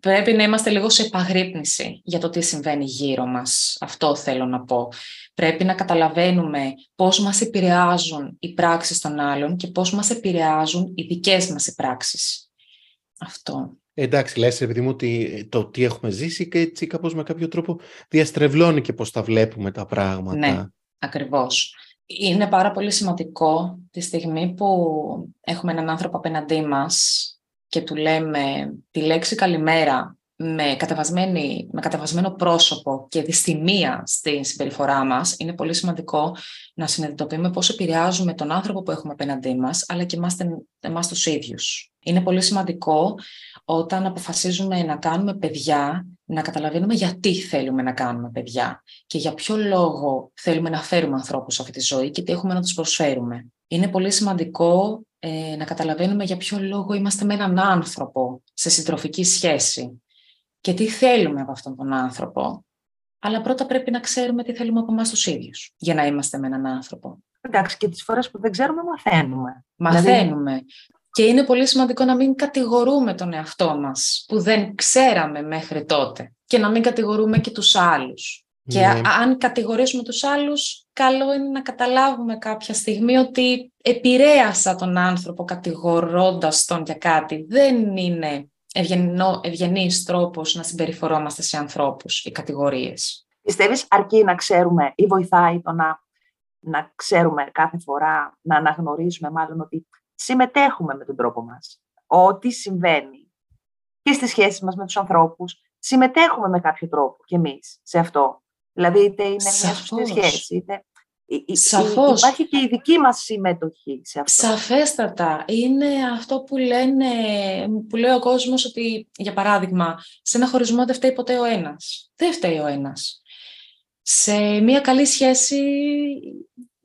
[SPEAKER 2] πρέπει να είμαστε λίγο σε επαγρύπνηση για το τι συμβαίνει γύρω μας. Αυτό θέλω να πω. Πρέπει να καταλαβαίνουμε πώς μας επηρεάζουν οι πράξεις των άλλων και πώς μας επηρεάζουν οι δικές μας οι πράξεις. Αυτό.
[SPEAKER 3] Εντάξει, λες επειδή μου ότι το τι έχουμε ζήσει και έτσι κάπως με κάποιο τρόπο διαστρεβλώνει και πώς τα βλέπουμε τα πράγματα.
[SPEAKER 2] Ναι, ακριβώς. Είναι πάρα πολύ σημαντικό τη στιγμή που έχουμε έναν άνθρωπο απέναντί μας και του λέμε τη λέξη καλημέρα με, με κατεβασμένο πρόσωπο και δυστημία στη συμπεριφορά μας, είναι πολύ σημαντικό να συνειδητοποιούμε πώς επηρεάζουμε τον άνθρωπο που έχουμε απέναντί μας, αλλά και εμάς, εμάς τους ίδιους. Είναι πολύ σημαντικό όταν αποφασίζουμε να κάνουμε παιδιά, να καταλαβαίνουμε γιατί θέλουμε να κάνουμε παιδιά και για ποιο λόγο θέλουμε να φέρουμε ανθρώπους σε αυτή τη ζωή και τι έχουμε να τους προσφέρουμε. Είναι πολύ σημαντικό ε, να καταλαβαίνουμε για ποιο λόγο είμαστε με έναν άνθρωπο σε συντροφική σχέση και τι θέλουμε από αυτόν τον άνθρωπο. Αλλά πρώτα πρέπει να ξέρουμε τι θέλουμε από εμάς τους ίδιους για να είμαστε με έναν άνθρωπο.
[SPEAKER 1] Εντάξει, και τις φορές που δεν ξέρουμε, μαθαίνουμε.
[SPEAKER 2] Μαθαίνουμε. Δηλαδή... Και είναι πολύ σημαντικό να μην κατηγορούμε τον εαυτό μας που δεν ξέραμε μέχρι τότε και να μην κατηγορούμε και τους άλλους. Και ναι. αν κατηγορήσουμε τους άλλους, καλό είναι να καταλάβουμε κάποια στιγμή ότι επηρέασα τον άνθρωπο κατηγορώντας τον για κάτι. Δεν είναι ευγενής τρόπος να συμπεριφορόμαστε σε ανθρώπους οι κατηγορίες.
[SPEAKER 1] Πιστεύεις αρκεί να ξέρουμε ή βοηθάει το να, να ξέρουμε κάθε φορά, να αναγνωρίζουμε μάλλον ότι συμμετέχουμε με τον τρόπο μας. Ό,τι συμβαίνει και στις σχέσεις μας με τους ανθρώπους, συμμετέχουμε με κάποιο τρόπο κι εμείς σε αυτό. Δηλαδή, είτε είναι μια σωστή σχέση, είτε...
[SPEAKER 2] Σαφώς.
[SPEAKER 1] Υπάρχει και η δική μας συμμετοχή σε αυτό.
[SPEAKER 2] Σαφέστατα. Είναι αυτό που λένε, που λέει ο κόσμος ότι, για παράδειγμα, σε ένα χωρισμό δεν φταίει ποτέ ο ένας. Δεν φταίει ο ένας. Σε μια καλή σχέση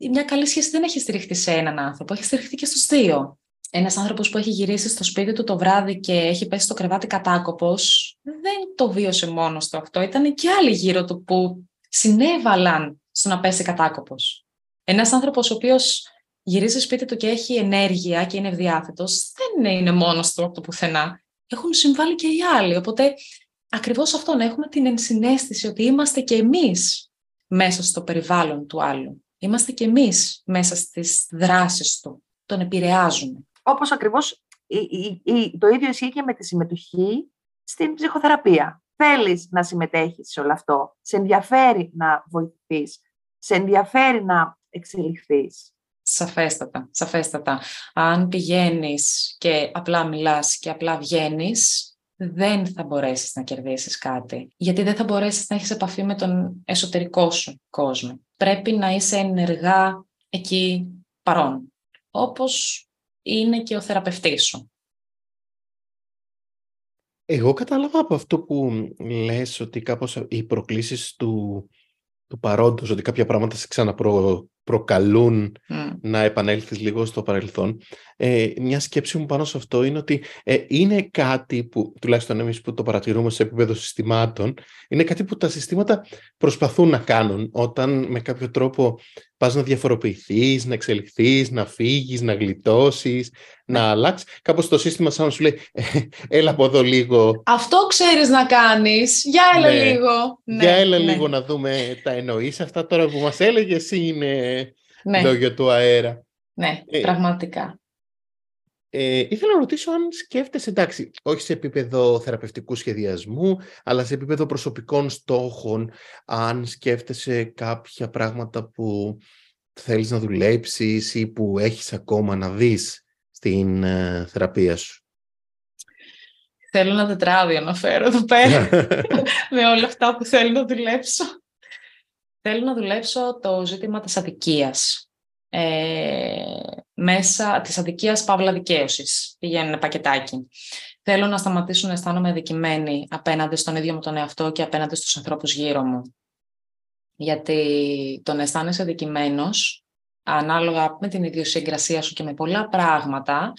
[SPEAKER 2] μια καλή σχέση δεν έχει στηριχτεί σε έναν άνθρωπο, έχει στηριχτεί και στους δύο. Ένας άνθρωπος που έχει γυρίσει στο σπίτι του το βράδυ και έχει πέσει στο κρεβάτι κατάκοπος, δεν το βίωσε μόνος του αυτό. Ήταν και άλλοι γύρω του που συνέβαλαν στο να πέσει κατάκοπος. Ένας άνθρωπος ο οποίος γυρίζει στο σπίτι του και έχει ενέργεια και είναι ευδιάθετος, δεν είναι μόνος του από το πουθενά. Έχουν συμβάλει και οι άλλοι. Οπότε ακριβώς αυτό να έχουμε την ενσυναίσθηση ότι είμαστε και εμείς μέσα στο περιβάλλον του άλλου. Είμαστε κι εμείς μέσα στις δράσεις του. Τον επηρεάζουμε.
[SPEAKER 1] Όπως ακριβώς το ίδιο ισχύει και με τη συμμετοχή στην ψυχοθεραπεία. Θέλεις να συμμετέχεις σε όλο αυτό. Σε ενδιαφέρει να βοηθηθείς. Σε ενδιαφέρει να εξελιχθείς.
[SPEAKER 2] Σαφέστατα, σαφέστατα. Αν πηγαίνεις και απλά μιλάς και απλά βγαίνεις, δεν θα μπορέσεις να κερδίσεις κάτι. Γιατί δεν θα μπορέσεις να έχεις επαφή με τον εσωτερικό σου κόσμο. Πρέπει να είσαι ενεργά εκεί παρόν. Όπως είναι και ο θεραπευτής σου.
[SPEAKER 3] Εγώ κατάλαβα από αυτό που λες ότι κάπως οι προκλήσεις του, του παρόντος, ότι κάποια πράγματα σε ξαναπροκαλούν να επανέλθεις λίγο στο παρελθόν. Ε, μια σκέψη μου πάνω σε αυτό είναι ότι ε, είναι κάτι που, τουλάχιστον εμείς που το παρατηρούμε σε επίπεδο συστημάτων, είναι κάτι που τα συστήματα προσπαθούν να κάνουν όταν με κάποιο τρόπο πας να διαφοροποιηθείς, να εξελιχθείς, να φύγεις, να γλιτώσεις, να αλλάξεις. Κάπως το σύστημα σαν να σου λέει, «Ε, έλα από εδώ λίγο.
[SPEAKER 2] Αυτό ξέρεις να κάνεις, για έλα
[SPEAKER 3] Ναι.
[SPEAKER 2] λίγο.
[SPEAKER 3] Για έλα
[SPEAKER 2] ναι.
[SPEAKER 3] λίγο να δούμε τα εννοείς. Αυτά τώρα που μας έλεγες είναι
[SPEAKER 2] Ναι,
[SPEAKER 3] λόγια του αέρα;
[SPEAKER 2] ναι,
[SPEAKER 3] Ε,
[SPEAKER 2] πραγματικά.
[SPEAKER 3] Ε, ήθελα να ρωτήσω αν σκέφτεσαι, εντάξει, όχι σε επίπεδο θεραπευτικού σχεδιασμού, αλλά σε επίπεδο προσωπικών στόχων, αν σκέφτεσαι κάποια πράγματα που θέλεις να δουλέψεις ή που έχεις ακόμα να δεις στην ε, θεραπεία σου.
[SPEAKER 2] Θέλω ένα τετράδιο να φέρω εδώ πέρα με όλα αυτά που θέλω να δουλέψω. Θέλω να δουλέψω το ζήτημα της αδικίας. Ε, μέσα της αδικίας παύλα δικαίωσης. Πηγαίνει ένα πακετάκι. Θέλω να σταματήσω να αισθάνομαι αδικημένη απέναντι στον ίδιο μου τον εαυτό και απέναντι στους ανθρώπους γύρω μου. Γιατί το να αισθάνεσαι αδικημένος, ανάλογα με την ιδιοσυγκρασία σου και με πολλά πράγματα,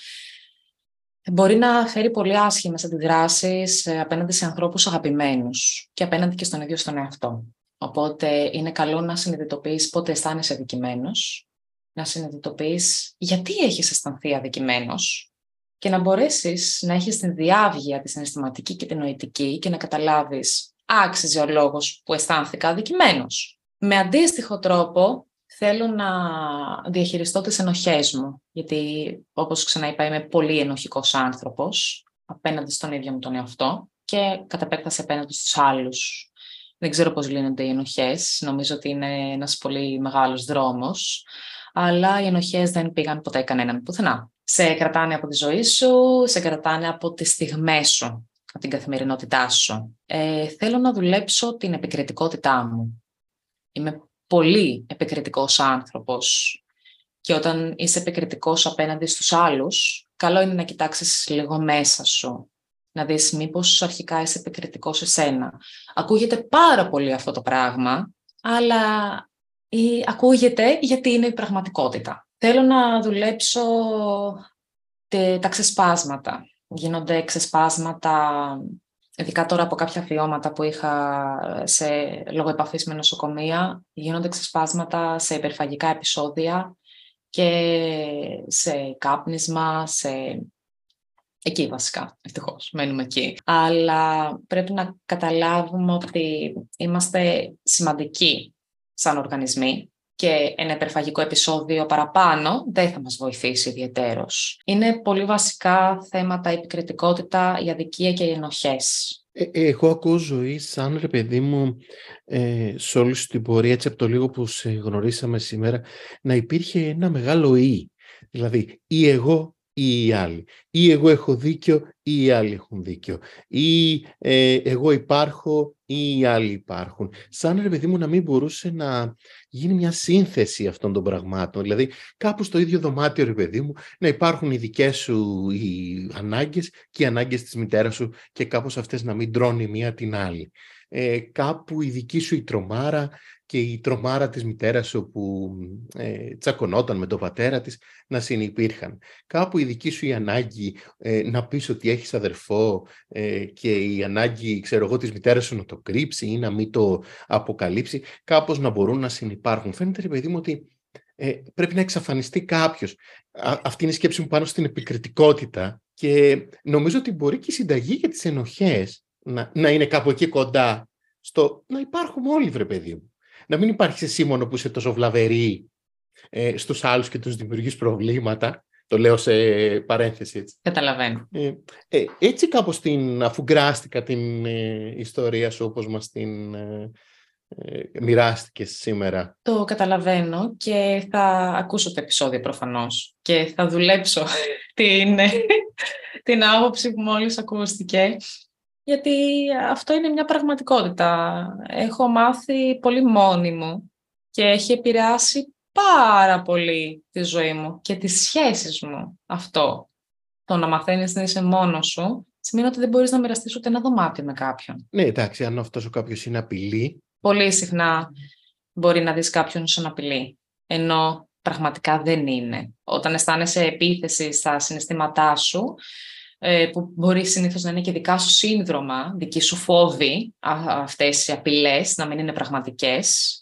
[SPEAKER 2] μπορεί να φέρει πολύ άσχημες αντιδράσεις ε, απέναντι σε ανθρώπους αγαπημένους και απέναντι και στον ίδιο στον εαυτό. Οπότε είναι καλό να συνειδητοποιείς πότε αισθάνεσαι αδικημένος, να συνειδητοποιείς γιατί έχεις αισθανθεί αδικημένος και να μπορέσεις να έχεις την διάβγεια, τη συναισθηματική και την νοητική και να καταλάβεις άξιζε ο λόγος που αισθάνθηκα αδικημένος. Με αντίστοιχο τρόπο θέλω να διαχειριστώ τις ενοχές μου, γιατί όπως ξαναείπα είμαι πολύ ενοχικός άνθρωπος απέναντι στον ίδιο μου τον εαυτό και κατά επέκταση απέναντι στους άλλους. Δεν ξέρω πώς λύνονται οι ενοχές, νομίζω ότι είναι ένας πολύ μεγάλος δρόμος, αλλά οι ενοχές δεν πήγαν ποτέ κανέναν πουθενά. Σε κρατάνε από τη ζωή σου, σε κρατάνε από τις στιγμές σου, από την καθημερινότητά σου. Ε, θέλω να δουλέψω την επικριτικότητά μου. Είμαι πολύ επικριτικός άνθρωπος και όταν είσαι επικριτικός απέναντι στους άλλους, καλό είναι να κοιτάξεις λίγο μέσα σου, να δεις μήπως αρχικά είσαι επικριτικός σε σένα. Ακούγεται πάρα πολύ αυτό το πράγμα, αλλά ή ακούγεται γιατί είναι η πραγματικότητα. Θέλω να δουλέψω τε, τα ξεσπάσματα. Γίνονται ξεσπάσματα, ειδικά τώρα από κάποια βιώματα που είχα σε λόγω επαφής με νοσοκομεία, γίνονται ξεσπάσματα σε υπερφαγικά επεισόδια και σε κάπνισμα, σε... Εκεί βασικά, ευτυχώς, μένουμε εκεί. Αλλά πρέπει να καταλάβουμε ότι είμαστε σημαντικοί σαν οργανισμοί και ένα υπερφαγικό επεισόδιο παραπάνω δεν θα μας βοηθήσει ιδιαιτέρως. Είναι πολύ βασικά θέματα η επικριτικότητα, η αδικία και οι ενοχές.
[SPEAKER 3] Ε, εγώ ακούω ζωή σαν ρε παιδί μου ε, σε όλη σου την πορεία έτσι από το λίγο που σε γνωρίσαμε σήμερα να υπήρχε ένα μεγάλο ή δηλαδή ή εγώ ή οι άλλοι ή εγώ έχω δίκιο ή οι άλλοι έχουν δίκιο ή ε, εγώ υπάρχω ή οι άλλοι υπάρχουν σαν ρε παιδί μου να μην μπορούσε να γίνει μια σύνθεση αυτών των πραγμάτων δηλαδή κάπου στο ίδιο δωμάτιο ρε παιδί μου να υπάρχουν οι δικές σου οι ανάγκες και οι ανάγκες της μητέρας σου και κάπως αυτές να μην τρώνε η μία την άλλη. Ε, κάπου η δική σου η τρομάρα και η τρομάρα της μητέρας σου που ε, τσακωνόταν με τον πατέρα της να συνυπήρχαν. Κάπου η δική σου η ανάγκη ε, να πεις ότι έχεις αδερφό ε, και η ανάγκη, ξέρω εγώ, της μητέρας σου να το κρύψει ή να μην το αποκαλύψει, κάπως να μπορούν να συνυπάρχουν. Φαίνεται, ρε παιδί μου, ότι ε, πρέπει να εξαφανιστεί κάποιος. Α, αυτή είναι η σκέψη μου πάνω στην επικριτικότητα και νομίζω ότι μπορεί και η συνταγή για τις ενοχές να, να είναι κάπου εκεί κοντά στο να υπάρχουμε όλοι, βρε παιδί μου. Να μην υπάρχει εσύ μόνο που είσαι τόσο βλαβερή ε, στους άλλους και τους δημιουργείς προβλήματα. Το λέω σε παρένθεση έτσι.
[SPEAKER 2] Καταλαβαίνω.
[SPEAKER 3] Ε, ε, έτσι κάπως την αφουγκράστηκα την ε, ιστορία σου όπως μας την ε, ε, μοιράστηκες σήμερα.
[SPEAKER 2] Το καταλαβαίνω και θα ακούσω το επεισόδιο προφανώς και θα δουλέψω την, την άποψη που μόλις ακούστηκε γιατί αυτό είναι μια πραγματικότητα. Έχω μάθει πολύ μόνη μου και έχει επηρεάσει πάρα πολύ τη ζωή μου και τις σχέσεις μου αυτό. Το να μαθαίνεις να είσαι μόνος σου σημαίνει ότι δεν μπορείς να μοιραστείς ούτε ένα δωμάτιο με κάποιον.
[SPEAKER 3] Ναι, εντάξει, αν αυτός ο κάποιος είναι απειλή.
[SPEAKER 2] Πολύ συχνά μπορεί να δεις κάποιον σαν απειλή, ενώ πραγματικά δεν είναι. Όταν αισθάνεσαι επίθεση στα συναισθήματά σου, ε, που μπορεί συνήθως να είναι και δικά σου σύνδρομα, δική σου φόβη, αυτές οι απειλές να μην είναι πραγματικές,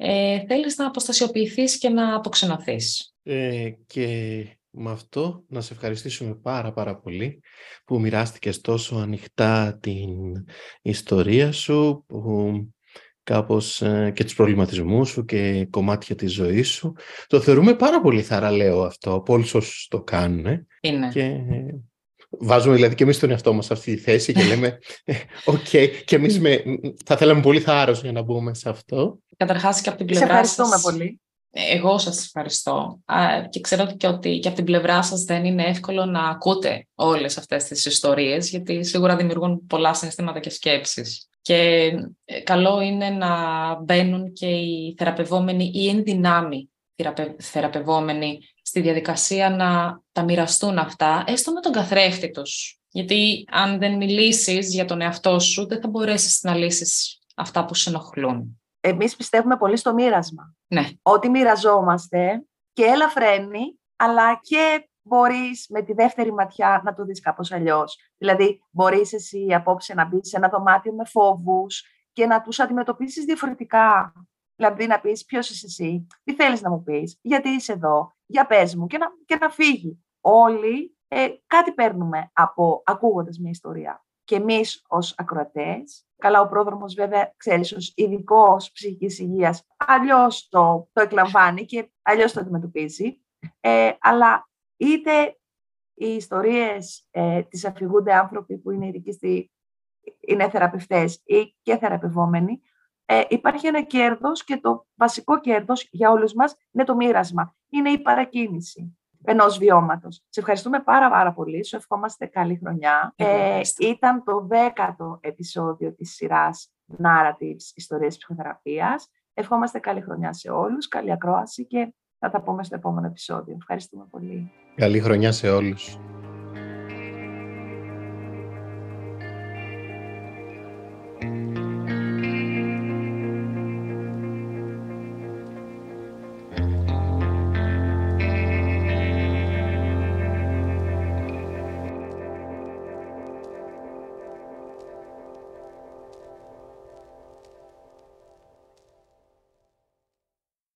[SPEAKER 2] ε, θέλεις να αποστασιοποιηθείς και να αποξενωθείς.
[SPEAKER 3] Ε, και με αυτό να σε ευχαριστήσουμε πάρα πάρα πολύ που μοιράστηκες τόσο ανοιχτά την ιστορία σου, που κάπως ε, και τους προβληματισμούς σου και κομμάτια της ζωής σου. Το θεωρούμε πάρα πολύ θαραλέο αυτό από όλους όσους το κάνουν.
[SPEAKER 2] Είναι.
[SPEAKER 3] Και βάζουμε δηλαδή και εμείς τον εαυτό μας σε αυτή τη θέση και λέμε «Ε, οκ, και εμείς με, θα θέλαμε πολύ θάρρος για να μπούμε σε αυτό.
[SPEAKER 2] Καταρχάς και από την πλευρά
[SPEAKER 1] Σε ευχαριστούμε
[SPEAKER 2] σας,
[SPEAKER 1] πολύ.
[SPEAKER 2] Εγώ σας ευχαριστώ και ξέρω και ότι και από την πλευρά σας δεν είναι εύκολο να ακούτε όλες αυτές τις ιστορίες γιατί σίγουρα δημιουργούν πολλά συναισθήματα και σκέψεις. Και ε, καλό είναι να μπαίνουν και οι θεραπευόμενοι ή ενδυνάμει θεραπευόμενοι στη διαδικασία να τα μοιραστούν αυτά, έστω με τον καθρέφτη τους. Γιατί αν δεν μιλήσεις για τον εαυτό σου, δεν θα μπορέσεις να λύσεις αυτά που σε ενοχλούν.
[SPEAKER 1] Εμείς πιστεύουμε πολύ στο μοίρασμα.
[SPEAKER 2] Ναι.
[SPEAKER 1] Ότι μοιραζόμαστε και ελαφραίνει, αλλά και μπορείς με τη δεύτερη ματιά να το δεις κάπως αλλιώς. Δηλαδή, μπορείς εσύ απόψε να μπεις σε ένα δωμάτιο με φόβους και να τους αντιμετωπίσεις διαφορετικά. Δηλαδή να πεις ποιος είσαι εσύ, τι θέλεις να μου πεις, γιατί είσαι εδώ, για πες μου και να, και να φύγει. Όλοι ε, κάτι παίρνουμε από ακούγοντας μια ιστορία. Και εμείς ως ακροατές, καλά ο πρόδρομος βέβαια, ξέρεις, ως ειδικός ψυχικής υγείας, αλλιώς το, το εκλαμβάνει και αλλιώς το αντιμετωπίζει. Ε, αλλά είτε οι ιστορίες ε, τις αφηγούνται άνθρωποι που είναι ειδικοί είναι θεραπευτές ή και θεραπευόμενοι, ε, υπάρχει ένα κέρδος και το βασικό κέρδος για όλους μας είναι το μοίρασμα. Είναι η παρακίνηση ενός βιώματος. Σε ευχαριστούμε πάρα πάρα πολύ. Σου ευχόμαστε καλή χρονιά. Ε, ήταν το δέκατο επεισόδιο της σειράς Narratives Ιστορίες Ψυχοθεραπείας. Ευχόμαστε καλή χρονιά σε όλους, καλή ακρόαση και θα τα πούμε στο επόμενο επεισόδιο. Ευχαριστούμε πολύ.
[SPEAKER 3] Καλή χρονιά σε όλους.